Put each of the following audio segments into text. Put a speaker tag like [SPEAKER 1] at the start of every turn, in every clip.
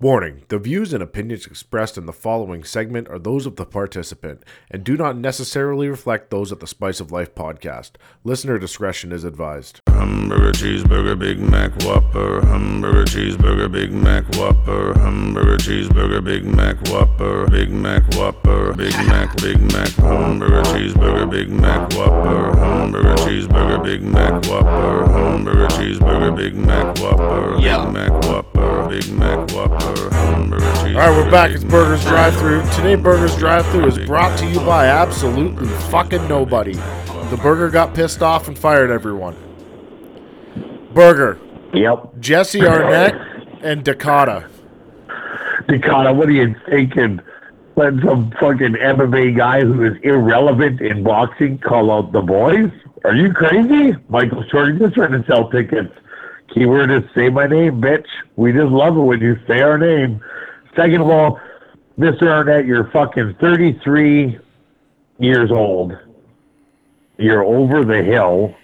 [SPEAKER 1] Warning the views and opinions expressed in the following segment are those of the participant and do not necessarily reflect those of the Spice of Life podcast. Listener discretion is advised.
[SPEAKER 2] Hamburger, cheeseburger, Big Mac, Whopper. Hamburger, cheeseburger, Big Mac, Whopper. Hamburger, cheeseburger, Big Mac, Whopper. Big Mac, Whopper. Big Mac, Big Mac. Hamburger, cheeseburger, Big Mac, Whopper. Hamburger, cheeseburger, Big Mac, Whopper. Hamburger, cheeseburger, Big Mac, Whopper. Big Mac, Whopper. Big Mac, Whopper.
[SPEAKER 1] All right, we're back. It's Burgers Drive Through. Today, Burgers Drive Through is brought to you by absolutely fucking nobody. The burger got pissed off and fired everyone. Burger,
[SPEAKER 3] Yep.
[SPEAKER 1] Jesse Arnett, and Dakota.
[SPEAKER 3] Dakota, what are you thinking? Letting some fucking MMA guy who is irrelevant in boxing call out the boys? Are you crazy? Michael Jordan just trying to sell tickets. Keyword is say my name, bitch. We just love it when you say our name. Second of all, Mr. Arnett, you're fucking 33 years old. You're over the hill.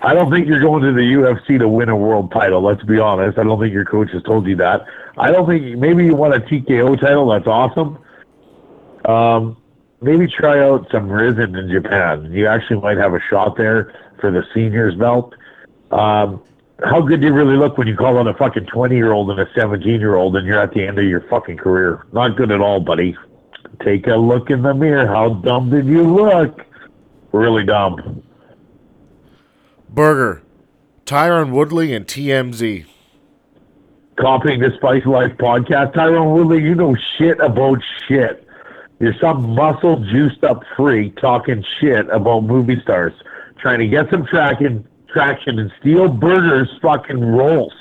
[SPEAKER 3] I don't think you're going to the UFC to win a world title. Let's be honest. I don't think your coach has told you that. I don't think maybe you want a TKO title. That's awesome. Um, maybe try out some Rizin in Japan. You actually might have a shot there for the seniors belt. Um, how good do you really look when you call out a fucking 20 year old and a 17 year old and you're at the end of your fucking career? Not good at all, buddy. Take a look in the mirror. How dumb did you look? Really dumb.
[SPEAKER 1] Burger, Tyron Woodley, and TMZ.
[SPEAKER 3] copying the Spice Life podcast. Tyron Woodley, you know shit about shit. You're some muscle juiced up freak talking shit about movie stars, trying to get some traction, traction and steal burgers fucking rolls.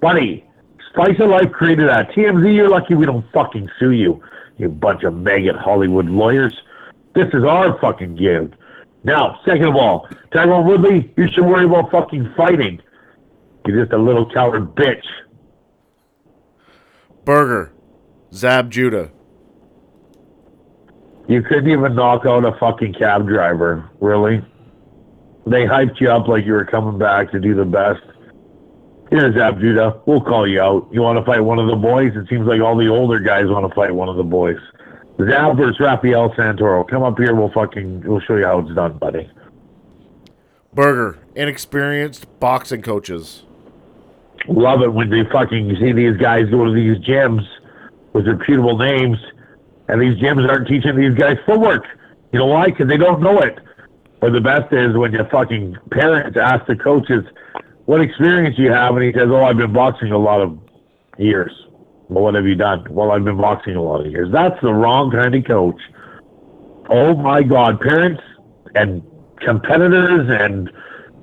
[SPEAKER 3] Buddy, Spice of Life created that. TMZ, you're lucky we don't fucking sue you, you bunch of maggot Hollywood lawyers. This is our fucking gig. Now, second of all, Tyron Woodley, you should worry about fucking fighting. You're just a little coward bitch.
[SPEAKER 1] Burger, Zab Judah.
[SPEAKER 3] You couldn't even knock out a fucking cab driver, really? They hyped you up like you were coming back to do the best. Here's Abjuda. We'll call you out. You want to fight one of the boys? It seems like all the older guys want to fight one of the boys. Zab versus Rafael Santoro. Come up here. We'll fucking we'll show you how it's done, buddy.
[SPEAKER 1] Burger, inexperienced boxing coaches.
[SPEAKER 3] Love it when they fucking you see these guys go to these gyms with reputable names, and these gyms aren't teaching these guys footwork. You know why? Because they don't know it. Or the best is when your fucking parents ask the coaches, "What experience do you have?" And he says, "Oh, I've been boxing a lot of years." Well, what have you done? Well, I've been boxing a lot of years. That's the wrong kind of coach. Oh my God, parents and competitors and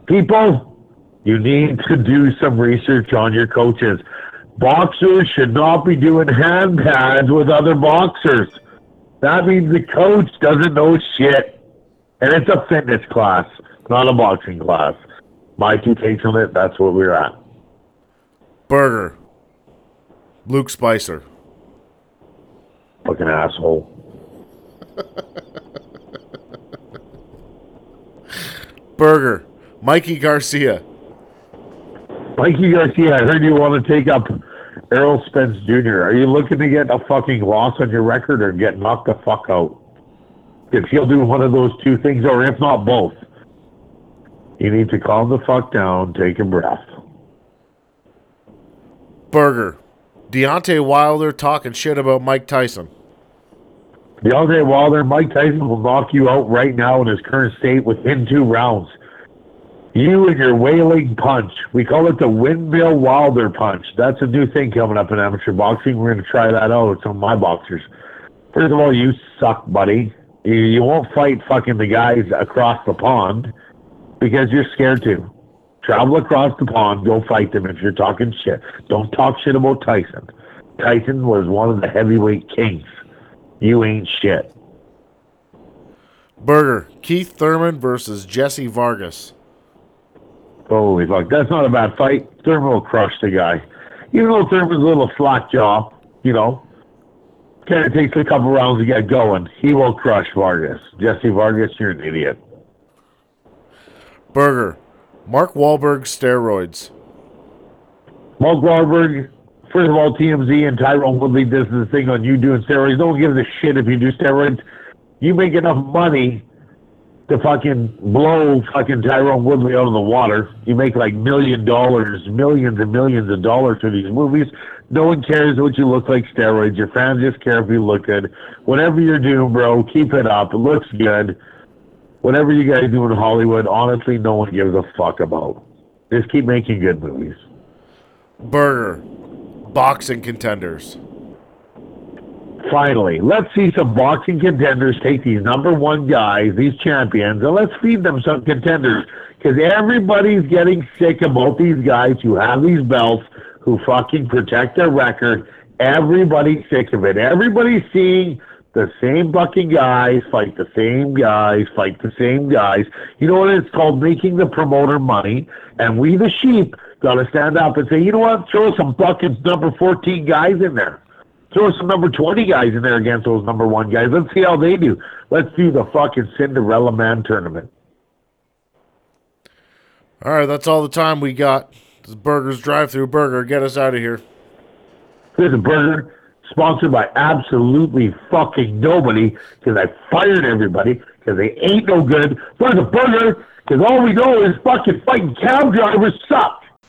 [SPEAKER 3] people, you need to do some research on your coaches. Boxers should not be doing hand pads with other boxers. That means the coach doesn't know shit. And it's a fitness class, not a boxing class. My two takes on it, that's what we're at.
[SPEAKER 1] Burger, Luke Spicer.
[SPEAKER 3] Fucking asshole.
[SPEAKER 1] Burger, Mikey Garcia.
[SPEAKER 3] Mikey Garcia, I heard you want to take up Errol Spence Jr. Are you looking to get a fucking loss on your record or get knocked the fuck out? If he'll do one of those two things, or if not both, you need to calm the fuck down, take a breath.
[SPEAKER 1] Burger, Deontay Wilder talking shit about Mike Tyson.
[SPEAKER 3] Deontay Wilder, Mike Tyson will knock you out right now in his current state within two rounds. You and your wailing punch. We call it the windmill Wilder punch. That's a new thing coming up in amateur boxing. We're going to try that out with some of my boxers. First of all, you suck, buddy. You, you won't fight fucking the guys across the pond because you're scared to. Travel across the pond, go fight them if you're talking shit. Don't talk shit about Tyson. Tyson was one of the heavyweight kings. You ain't shit.
[SPEAKER 1] Burger, Keith Thurman versus Jesse Vargas.
[SPEAKER 3] Holy fuck, that's not a bad fight. Thurman will crush the guy. Even though Thurman's a little slack jaw, you know, of takes a couple rounds to get going. He will crush Vargas. Jesse Vargas, you're an idiot.
[SPEAKER 1] Burger, Mark Wahlberg steroids.
[SPEAKER 3] Mark Wahlberg, First of all, TMZ and Tyron Woodley does this thing on you doing steroids. No one gives a shit if you do steroids. You make enough money to fucking blow fucking Tyron Woodley out of the water. You make like million dollars, millions and millions of dollars for these movies. No one cares what you look like steroids. Your fans just care if you look good. Whatever you're doing, bro, keep it up. It looks good. Whatever you guys do in Hollywood, honestly, no one gives a fuck about. Just keep making good movies.
[SPEAKER 1] Burger, boxing contenders.
[SPEAKER 3] Finally, let's see some boxing contenders take these number one guys, these champions, and let's feed them some contenders. Because everybody's getting sick about these guys who have these belts, who fucking protect their record. Everybody's sick of it. Everybody's seeing the same fucking guys fight the same guys, fight the same guys. You know what it's called? Making the promoter money. And we, the sheep, got to stand up and say, you know what? Throw some fucking number 14 guys in there. Throw some number 20 guys in there against those number one guys. Let's see how they do. Let's do the fucking Cinderella Man tournament.
[SPEAKER 1] All right, that's all the time we got. This is Burger's Drive Through Burger. Get us out of here.
[SPEAKER 3] Here's a burger sponsored by absolutely fucking nobody because I fired everybody because they ain't no good. There's a burger because all we know is fucking fighting cab drivers suck.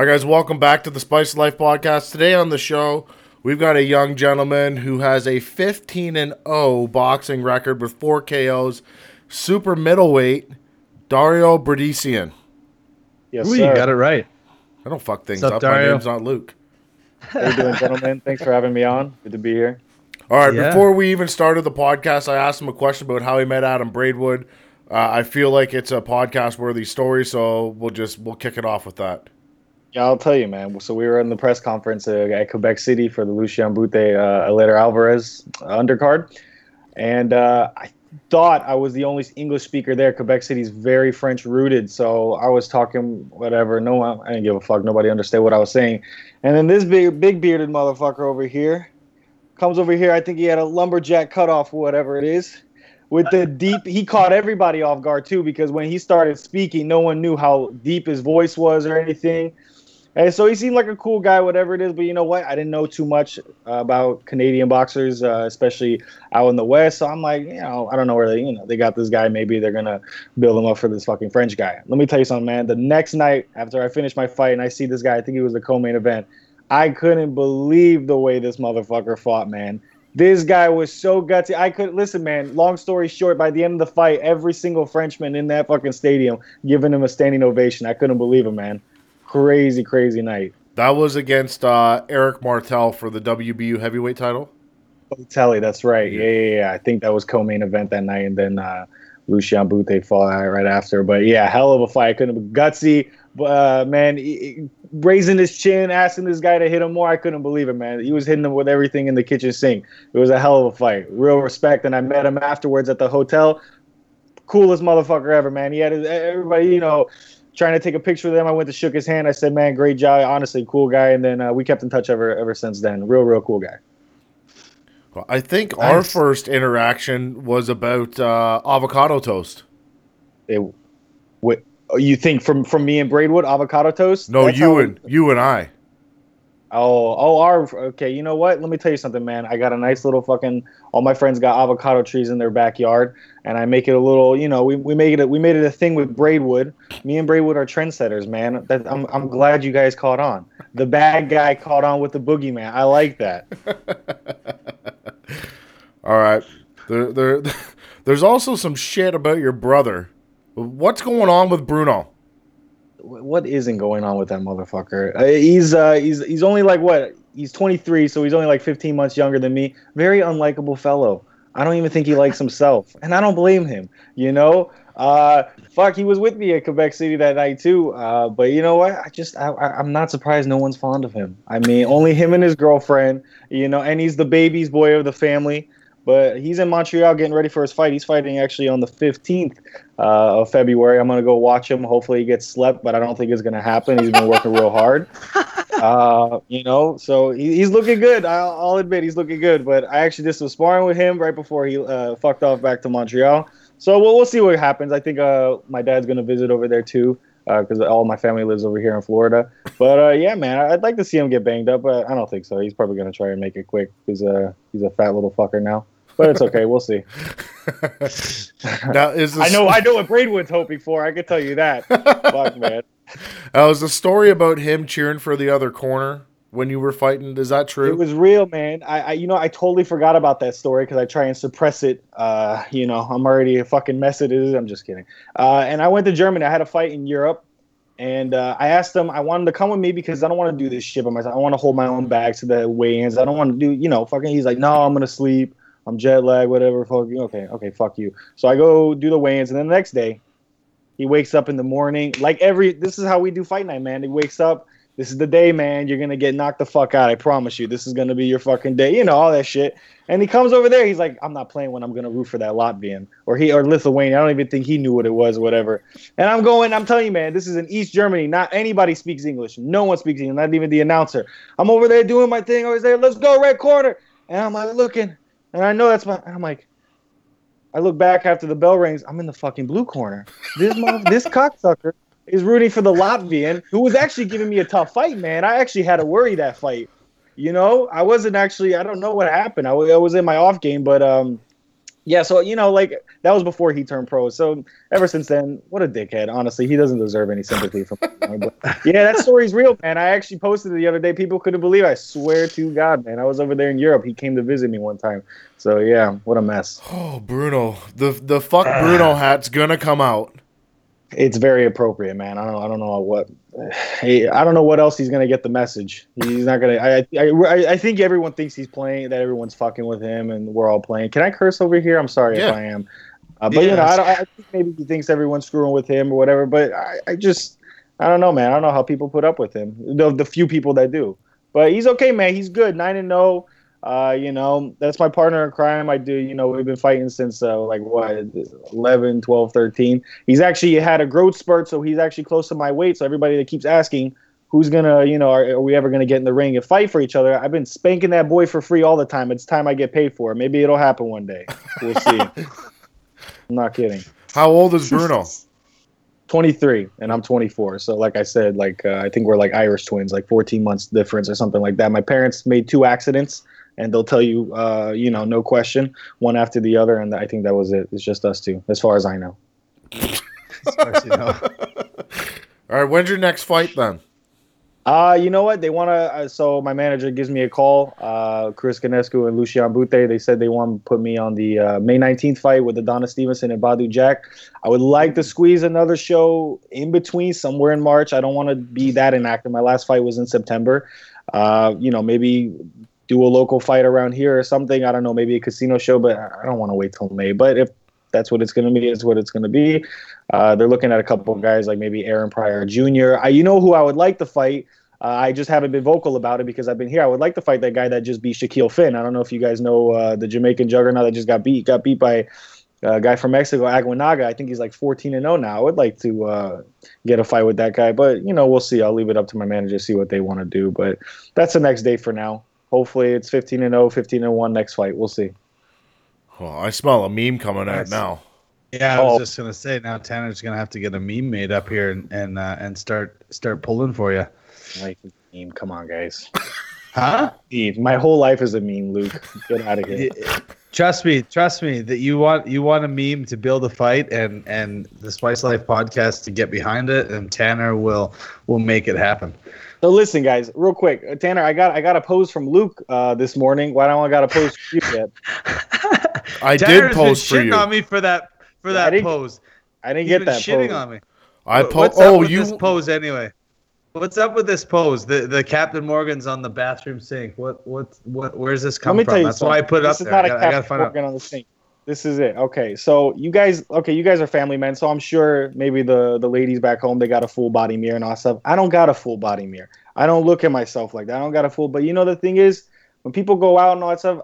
[SPEAKER 1] All right, guys, welcome back to the Spice Life podcast. Today on the show, we've got a young gentleman who has a 15 and 0 boxing record with four KOs, super middleweight, Dario Bredicean.
[SPEAKER 4] Yes,
[SPEAKER 5] Ooh,
[SPEAKER 4] sir.
[SPEAKER 5] you got it right.
[SPEAKER 1] I don't fuck things up.
[SPEAKER 5] up,
[SPEAKER 1] My name's not Luke.
[SPEAKER 4] How you doing, gentlemen? Thanks for having me on. Good to be here.
[SPEAKER 1] All right,
[SPEAKER 5] Yeah.
[SPEAKER 1] before we even started the podcast, I asked him a question about how he met Adam Braidwood. Uh, I feel like it's a podcast worthy story, so we'll just we'll kick it off with that.
[SPEAKER 4] Yeah, I'll tell you, man. So we were in the press conference uh, at Quebec City for the Lucian Bute uh, Alvarez undercard, and uh, I thought I was the only English speaker there. Quebec City's very French rooted, so I was talking whatever. No, I didn't give a fuck. Nobody understood what I was saying. And then this big, big bearded motherfucker over here comes over here. I think he had a lumberjack cutoff, whatever it is. With the deep, he caught everybody off guard too because when he started speaking, no one knew how deep his voice was or anything. And so he seemed like a cool guy, whatever it is. But you know what? I didn't know too much uh, about Canadian boxers, uh, especially out in the West. So I'm like, you know, I don't know where they, you know, they got this guy. Maybe they're gonna build him up for this fucking French guy. Let me tell you something, man. The next night after I finished my fight and I see this guy, I think he was the co-main event. I couldn't believe the way this motherfucker fought, man. This guy was so gutsy. I could listen, man. Long story short, by the end of the fight, every single Frenchman in that fucking stadium giving him a standing ovation. I couldn't believe it, man. Crazy, crazy night.
[SPEAKER 1] That was against uh, Eric Martel for the WBU heavyweight title.
[SPEAKER 4] Telly, that's right. Yeah, yeah, yeah. I think that was co-main event that night, and then uh, Lucian Bute fought right after. But yeah, hell of a fight. Couldn't gutsy, but uh, man, he- raising his chin, asking this guy to hit him more. I couldn't believe it, man. He was hitting him with everything in the kitchen sink. It was a hell of a fight. Real respect, and I met him afterwards at the hotel. Coolest motherfucker ever, man. He had his, everybody, you know. Trying to take a picture with him, I went to shook his hand. I said, "Man, great job. Honestly, cool guy." And then uh, we kept in touch ever ever since then. Real, real cool guy.
[SPEAKER 1] Well, I think our first interaction was about uh, avocado toast.
[SPEAKER 4] It, what you think from from me and Braidwood avocado toast?
[SPEAKER 1] No,
[SPEAKER 4] That's
[SPEAKER 1] you and you and I.
[SPEAKER 4] oh oh our okay. You know what? Let me tell you something, man. I got a nice little fucking. All my friends got avocado trees in their backyard, and I make it a little. You know, we, we make it a, we made it a thing with Braidwood. Me and Braidwood are trendsetters, man. That, I'm I'm glad you guys caught on. The bad guy caught on with the boogeyman. I like that.
[SPEAKER 1] All right. There, there, there's also some shit about your brother. What's going on with Bruno?
[SPEAKER 4] Wh- what isn't going on with that motherfucker? Uh, he's uh, he's he's only like what? He's 23, so he's only like 15 months younger than me. Very unlikable fellow. I don't even think he likes himself, and I don't blame him. You know, Uh, fuck, he was with me at Quebec City that night too. Uh, but you know what? I just I, I, I'm not surprised no one's fond of him. I mean, only him and his girlfriend. You know, and he's the baby's boy of the family. But he's in Montreal getting ready for his fight. He's fighting actually on the 15th uh, of February. I'm gonna go watch him. Hopefully he gets slept, but I don't think it's gonna happen. He's been working real hard. Uh, you know, so he, he's looking good. I'll, I'll admit he's looking good. But I actually just was sparring with him right before he uh, fucked off back to Montreal. So we'll, we'll see what happens. I think uh, my dad's gonna visit over there too, because all my family lives over here in Florida. But uh, yeah, man, I'd like to see him get banged up, but I don't think so. He's probably gonna try and make it quick because uh, he's a fat little fucker now. But it's okay. We'll see.
[SPEAKER 1] Now is the
[SPEAKER 4] I know. I know what Braidwood's hoping for. I can tell you that. Fuck, man.
[SPEAKER 1] Uh, was the story about him cheering for the other corner when you were fighting? Is that true?
[SPEAKER 4] It was real, man. I, I you know, I totally forgot about that story because I try and suppress it. Uh, you know, I'm already a fucking mess. It is. I'm just kidding. Uh, and I went to Germany. I had a fight in Europe, and uh, I asked them. I wanted to come with me because I don't want to do this shit by myself. I want to hold my own bags to the weigh-ins. I don't want to do, you know, fucking. He's like, no, I'm gonna sleep. I'm jet lagged, whatever. Fuck you. Okay, okay, fuck you. So I go do the weigh-ins, and then the next day, he wakes up in the morning. Like every, this is how we do fight night, man. He wakes up. This is the day, man. You're gonna get knocked the fuck out. I promise you. This is gonna be your fucking day. You know all that shit. And he comes over there. He's like, I'm not playing when I'm gonna root for that Latvian or he or Lithuanian. I don't even think he knew what it was, whatever. And I'm going. I'm telling you, man. This is in East Germany. Not anybody speaks English. No one speaks English. Not even the announcer. I'm over there doing my thing. Was there. Let's go, red corner. And I'm like looking, and I know that's my. And I'm like. I look back after the bell rings. I'm in the fucking blue corner. This mother, this cocksucker is rooting for the Latvian, who was actually giving me a tough fight, man. I actually had to worry that fight. You know, I wasn't actually. I don't know what happened. I, I was in my off game, but um, yeah. So you know, like that was before he turned pro. So ever since then, what a dickhead. Honestly, he doesn't deserve any sympathy from me. But yeah, that story's real, man. I actually posted it the other day. People couldn't believe. It. I swear to God, man. I was over there in Europe. He came to visit me one time. So yeah, what a mess.
[SPEAKER 1] oh, Bruno. The the fuck Bruno hat's gonna come out.
[SPEAKER 4] It's very appropriate, man. I don't, I don't know what, hey, I don't know what else he's gonna get the message. He's not gonna. I, I, I, I think everyone thinks he's playing. That everyone's fucking with him, and we're all playing. Can I curse over here? I'm sorry
[SPEAKER 1] Yeah.
[SPEAKER 4] if I am. Uh, but you know, I, don't, I think maybe he thinks everyone's screwing with him or whatever. But I, I just, I don't know, man. I don't know how people put up with him. The, the few people that do. But he's okay, man. He's good. Nine and zero. Uh, you know, that's my partner in crime. I do, you know, we've been fighting since uh, like what, 11, 12, 13. He's actually had a growth spurt, so he's actually close to my weight. So everybody that keeps asking, who's gonna, you know, are, are we ever gonna get in the ring and fight for each other? I've been spanking that boy for free all the time. It's time I get paid for it. Maybe it'll happen one day. We'll see. I'm not kidding.
[SPEAKER 1] How old is Bruno?
[SPEAKER 4] 23 and I'm 24. So like I said, like uh, I think we're like Irish twins, like 14 months difference or something like that. My parents made two accidents and they'll tell you, uh, you know, no question, one after the other. And I think that was it. It's just us two, as far as I know.
[SPEAKER 5] As you know.
[SPEAKER 1] All right, when's your next fight then?
[SPEAKER 4] Uh, you know what? They want to. Uh, so my manager gives me a call. Uh, Chris Ganescu and Lucian Bute. They said they want to put me on the uh, May 19th fight with Adonis Stevenson and Badou Jack. I would like to squeeze another show in between somewhere in March. I don't want to be that inactive. My last fight was in September. Uh, you know, maybe do a local fight around here or something. I don't know, maybe a casino show, but I don't want to wait till May. But if that's what it's going to be, it's what it's going to be. Uh, they're looking at a couple of guys like maybe Aaron Pryor Jr. I, you know who I would like to fight. Uh, I just haven't been vocal about it because I've been here. I would like to fight that guy that just beat Shakeel Phinn. I don't know if you guys know uh, the Jamaican juggernaut that just got beat. Got beat by a guy from Mexico, Aguinaga. I think he's like 14 and 0 now. I would like to uh, get a fight with that guy, but you know we'll see. I'll leave it up to my manager see what they want to do. But that's the next day for now. Hopefully it's 15 and 0, 15 and 1 next fight. We'll see.
[SPEAKER 1] Well, I smell a meme coming out
[SPEAKER 5] Nice.
[SPEAKER 1] now.
[SPEAKER 5] Yeah, I was
[SPEAKER 4] Oh.
[SPEAKER 5] just gonna say now Tanner's gonna have to get a meme made up here and and uh, and start start pulling for you.
[SPEAKER 4] Like meme, come on, guys.
[SPEAKER 5] Huh?
[SPEAKER 4] Meme. My whole life is a meme, Luke. Get out of here.
[SPEAKER 5] Trust me, trust me that you want you want a meme to build a fight and and the Spice Life podcast to get behind it and Tanner will will make it happen.
[SPEAKER 4] So listen, guys, real quick, uh, Tanner, I got I got a pose from Luke uh, this morning. Why don't I got a pose from you yet?
[SPEAKER 1] I
[SPEAKER 5] Tanner's
[SPEAKER 1] did post for
[SPEAKER 5] been shitting
[SPEAKER 1] you.
[SPEAKER 5] on me for that for
[SPEAKER 4] Yeah, I
[SPEAKER 5] that
[SPEAKER 4] didn't-
[SPEAKER 5] pose.
[SPEAKER 4] I didn't
[SPEAKER 5] He's
[SPEAKER 4] get
[SPEAKER 5] been
[SPEAKER 4] that
[SPEAKER 5] shitting
[SPEAKER 4] pose.
[SPEAKER 5] on me.
[SPEAKER 1] I
[SPEAKER 5] What-
[SPEAKER 1] po-
[SPEAKER 5] What's up
[SPEAKER 1] Oh,
[SPEAKER 5] with
[SPEAKER 1] you.
[SPEAKER 5] this pose anyway? What's up with this pose? The the Captain Morgan's on the bathroom sink. What what what? Where's this
[SPEAKER 4] Let
[SPEAKER 5] come
[SPEAKER 4] me
[SPEAKER 5] from?
[SPEAKER 4] tell you
[SPEAKER 5] That's
[SPEAKER 4] something.
[SPEAKER 5] why I put it
[SPEAKER 4] this
[SPEAKER 5] up
[SPEAKER 4] is
[SPEAKER 5] there.
[SPEAKER 4] not
[SPEAKER 5] I
[SPEAKER 4] a
[SPEAKER 5] gotta,
[SPEAKER 4] Captain
[SPEAKER 5] find out.
[SPEAKER 4] Morgan on the sink. This is it. Okay, so you guys, okay, you guys are family men, so I'm sure maybe the the ladies back home they got a full body mirror and all stuff. I don't got a full body mirror. I don't look at myself like that. I don't got a full. But you know the thing is, when people go out and all that stuff,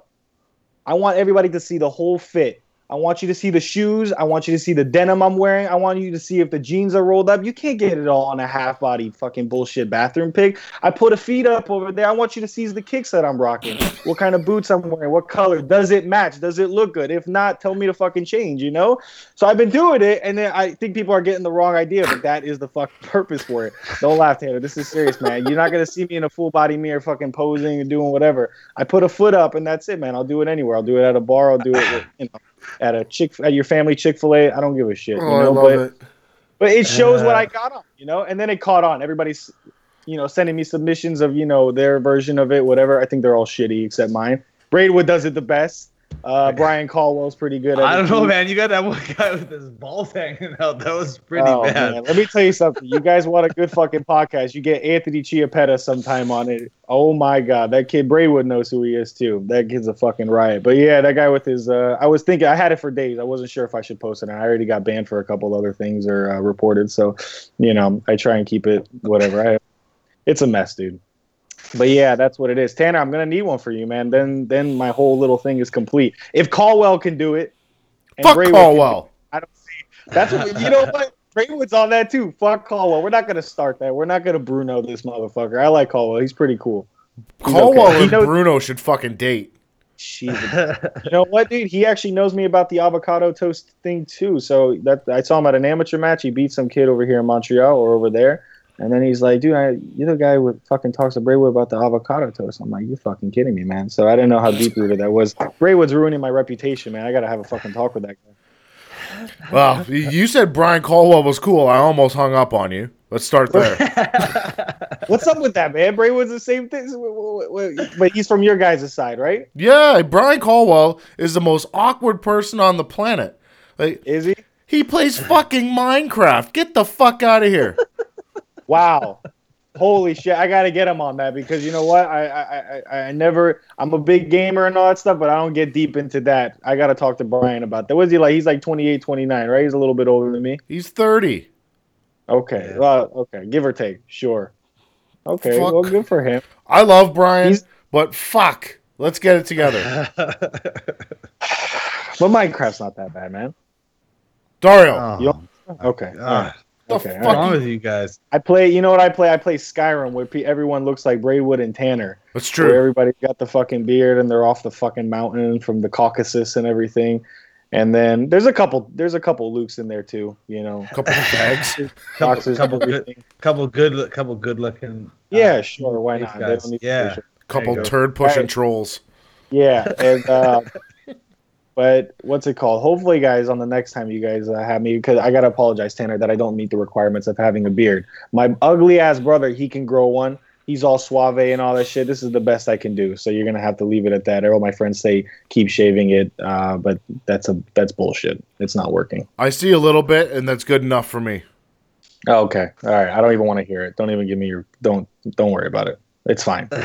[SPEAKER 4] I want everybody to see the whole fit. I want you to see the shoes. I want you to see the denim I'm wearing. I want you to see if the jeans are rolled up. You can't get it all on a half body fucking bullshit bathroom pic. I put a feet up over there. I want you to see the kicks that I'm rocking. What kind of boots I'm wearing. What color. Does it match? Does it look good? If not, tell me to fucking change, you know? So I've been doing it, and then I think people are getting the wrong idea, but that is the fucking purpose for it. Don't laugh, Taylor. This is serious, man. You're not gonna see me in a full body mirror fucking posing and doing whatever. I put a foot up, and that's it, man. I'll do it anywhere. I'll do it at a bar. I'll do it, with, you know, at a chick at your family Chick Fil A. I don't give a shit, you
[SPEAKER 1] Oh, I
[SPEAKER 4] know.
[SPEAKER 1] love
[SPEAKER 4] But
[SPEAKER 1] it.
[SPEAKER 4] but it shows what I got on, you know. And then it caught on. Everybody's, you know, sending me submissions of you know their version of it, whatever. I think they're all shitty except mine. Braidwood does it the best. Uh, Brian Caldwell's pretty good. At
[SPEAKER 5] I don't know,
[SPEAKER 4] too.
[SPEAKER 5] man. You got that one guy with his balls hanging out. That was pretty
[SPEAKER 4] Oh,
[SPEAKER 5] bad.
[SPEAKER 4] man. Let me tell you something. You guys want a good fucking podcast? You get Anthony Chiappetta sometime on it. Oh my god, that kid Braidwood knows who he is too. That kid's a fucking riot. But yeah, that guy with his. Uh, I was thinking I had it for days. I wasn't sure if I should post it. I already got banned for a couple other things or uh, reported. So, you know, I try and keep it whatever. I, it's a mess, dude. But yeah, that's what it is. Tanner, I'm gonna need one for you, man. Then then my whole little thing is complete. If Caldwell can do it, and
[SPEAKER 1] Fuck
[SPEAKER 4] Braidwood do it,
[SPEAKER 1] Caldwell.
[SPEAKER 4] I don't see. That's what you know. What Braidwood's on that too. Fuck Caldwell. We're not gonna start that. We're not gonna Bruno this motherfucker. I like Caldwell. He's pretty cool. He's
[SPEAKER 1] Caldwell
[SPEAKER 4] okay.
[SPEAKER 1] And
[SPEAKER 4] knows-
[SPEAKER 1] Bruno should fucking date.
[SPEAKER 4] Jesus. you know what, dude? He actually knows me about the avocado toast thing too. So that I saw him at an amateur match. He beat some kid over here in Montreal or over there. And then he's like, dude, I, you're the guy with fucking talks to Braidwood about the avocado toast. I'm like, you're fucking kidding me, man. So I didn't know how deep rooted that was. Braidwood's ruining my reputation, man. I gotta have a fucking talk with that guy.
[SPEAKER 1] Well, you said Brian Caldwell was cool. I almost hung up on you. Let's start there.
[SPEAKER 4] What's up with that, man? Braidwood's the same thing, but he's from your guys' side, right?
[SPEAKER 1] yeah, Brian Caldwell is the most awkward person on the planet. Like
[SPEAKER 4] Is he?
[SPEAKER 1] he plays fucking Minecraft. Get the fuck out of here.
[SPEAKER 4] Wow. Holy shit! I gotta get him on that because you know what? I, I I I never. I'm a big gamer and all that stuff, but I don't get deep into that. I gotta talk to Brian about that. What's he like? He's like 28, 29, right? He's a little bit older than me.
[SPEAKER 1] He's 30.
[SPEAKER 4] Okay. Well, okay, give or take. Sure. Okay.
[SPEAKER 1] Fuck.
[SPEAKER 4] Well, good for him.
[SPEAKER 1] I love Brian,
[SPEAKER 4] He's-
[SPEAKER 1] but fuck. Let's get it together.
[SPEAKER 4] But Minecraft's not that bad, man.
[SPEAKER 1] Dario,
[SPEAKER 5] Oh,
[SPEAKER 4] You- Okay. all right.
[SPEAKER 1] the
[SPEAKER 4] okay,
[SPEAKER 1] fuck
[SPEAKER 5] what's wrong with you guys?
[SPEAKER 4] I play. You know what I play? I play Skyrim, where pe- everyone looks like Braidwood and Tanner.
[SPEAKER 1] That's
[SPEAKER 4] where
[SPEAKER 1] true.
[SPEAKER 4] everybody's got the fucking beard and they're off the fucking mountain from the Caucasus and everything. And then there's a couple there's a couple Lukes in there too, you know.
[SPEAKER 1] Couple of bags.
[SPEAKER 5] Couple, couple good,
[SPEAKER 4] everything.
[SPEAKER 5] couple good, couple good looking.
[SPEAKER 4] Yeah, sure, why not?
[SPEAKER 5] guys.
[SPEAKER 4] They don't need to
[SPEAKER 5] Yeah.
[SPEAKER 4] push.
[SPEAKER 1] Couple
[SPEAKER 5] There
[SPEAKER 1] turd pushing
[SPEAKER 4] Right.
[SPEAKER 1] trolls.
[SPEAKER 4] Yeah, and uh, but what's it called? Hopefully, guys, on the next time you guys uh, have me, because I gotta apologize, Tanner, that I don't meet the requirements of having a beard. My ugly ass brother, he can grow one. He's all suave and all that shit. This is the best I can do. So you're gonna have to leave it at that. All my friends say keep shaving it, uh, but that's a that's bullshit. It's not working.
[SPEAKER 1] I see a little bit, and that's good enough for me.
[SPEAKER 4] Oh, okay, all right. I don't even want to hear it. Don't even give me your. Don't don't worry about it. It's fine.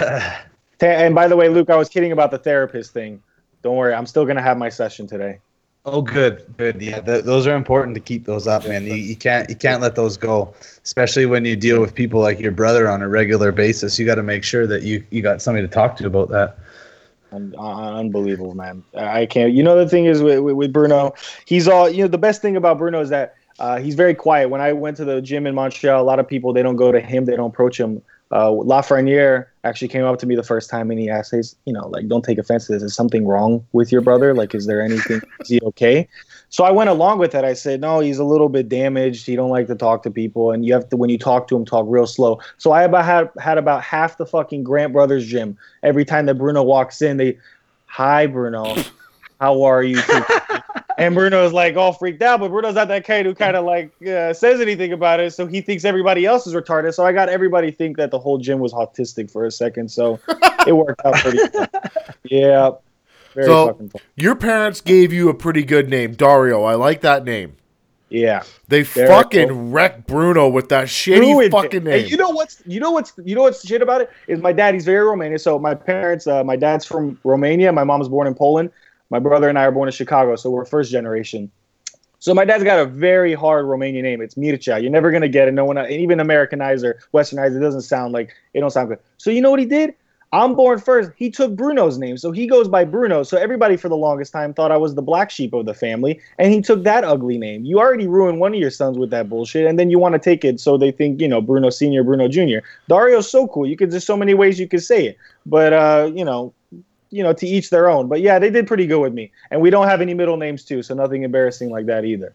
[SPEAKER 4] And by the way, Luke, I was kidding about the therapist thing. Don't worry. I'm still gonna have my session today.
[SPEAKER 5] Oh, good, good. Yeah, th- those are important to keep those up, man. You, you can't you can't let those go, especially when you deal with people like your brother on a regular basis. You got to make sure that you you got somebody to talk to about that.
[SPEAKER 4] Un- un- unbelievable, man. I can't. You know, the thing is with, with, with Bruno, he's all. You know, the best thing about Bruno is that uh, he's very quiet. When I went to the gym in Montreal, a lot of people they don't go to him, they don't approach him. Uh, Lafreniere actually came up to me the first time and he asked, "Hey, you know, like, don't take offense to this. Is something wrong with your brother? Like, is there anything? is he okay?" So I went along with it. I said, "No, he's a little bit damaged. He don't like to talk to people, and you have to when you talk to him, talk real slow." So I about had had about half the fucking Grant Brothers gym. Every time that Bruno walks in, they, "Hi, Bruno, how are you?" and Bruno's like all freaked out, but Bruno's not that kind who kind of like uh, says anything about it. So he thinks everybody else is retarded. So I got everybody think that the whole gym was autistic for a second. So it worked out pretty. Well. Yeah, very
[SPEAKER 1] So-
[SPEAKER 4] fucking.
[SPEAKER 1] Your parents gave you a pretty good name, Dario. I like that name.
[SPEAKER 4] Yeah.
[SPEAKER 1] They
[SPEAKER 4] There
[SPEAKER 1] fucking
[SPEAKER 4] you
[SPEAKER 1] wrecked Bruno with that shitty
[SPEAKER 4] Ruined
[SPEAKER 1] fucking
[SPEAKER 4] Hey,
[SPEAKER 1] name.
[SPEAKER 4] you know what's you know what's you know what's shit about it is my dad. He's very Romanian. So my parents, uh, my dad's from Romania. My mom's born in Poland. My brother and I are born in Chicago, so we're first generation. So my dad's got a very hard Romanian name. It's Mircea. You're never gonna get it. No one, even Americanized or Westernized, it doesn't sound like it don't sound good. So you know what he did? I'm born first. He took Bruno's name, so he goes by Bruno. So everybody for the longest time thought I was the black sheep of the family, and he took that ugly name. You already ruined one of your sons with that bullshit, and then you want to take it so they think you know Bruno Senior, Bruno Junior. Dario's so cool. You could there's so many ways you could say it, but uh, you know, you know, to each their own. But yeah, they did pretty good with me, and we don't have any middle names too, so nothing embarrassing like that either.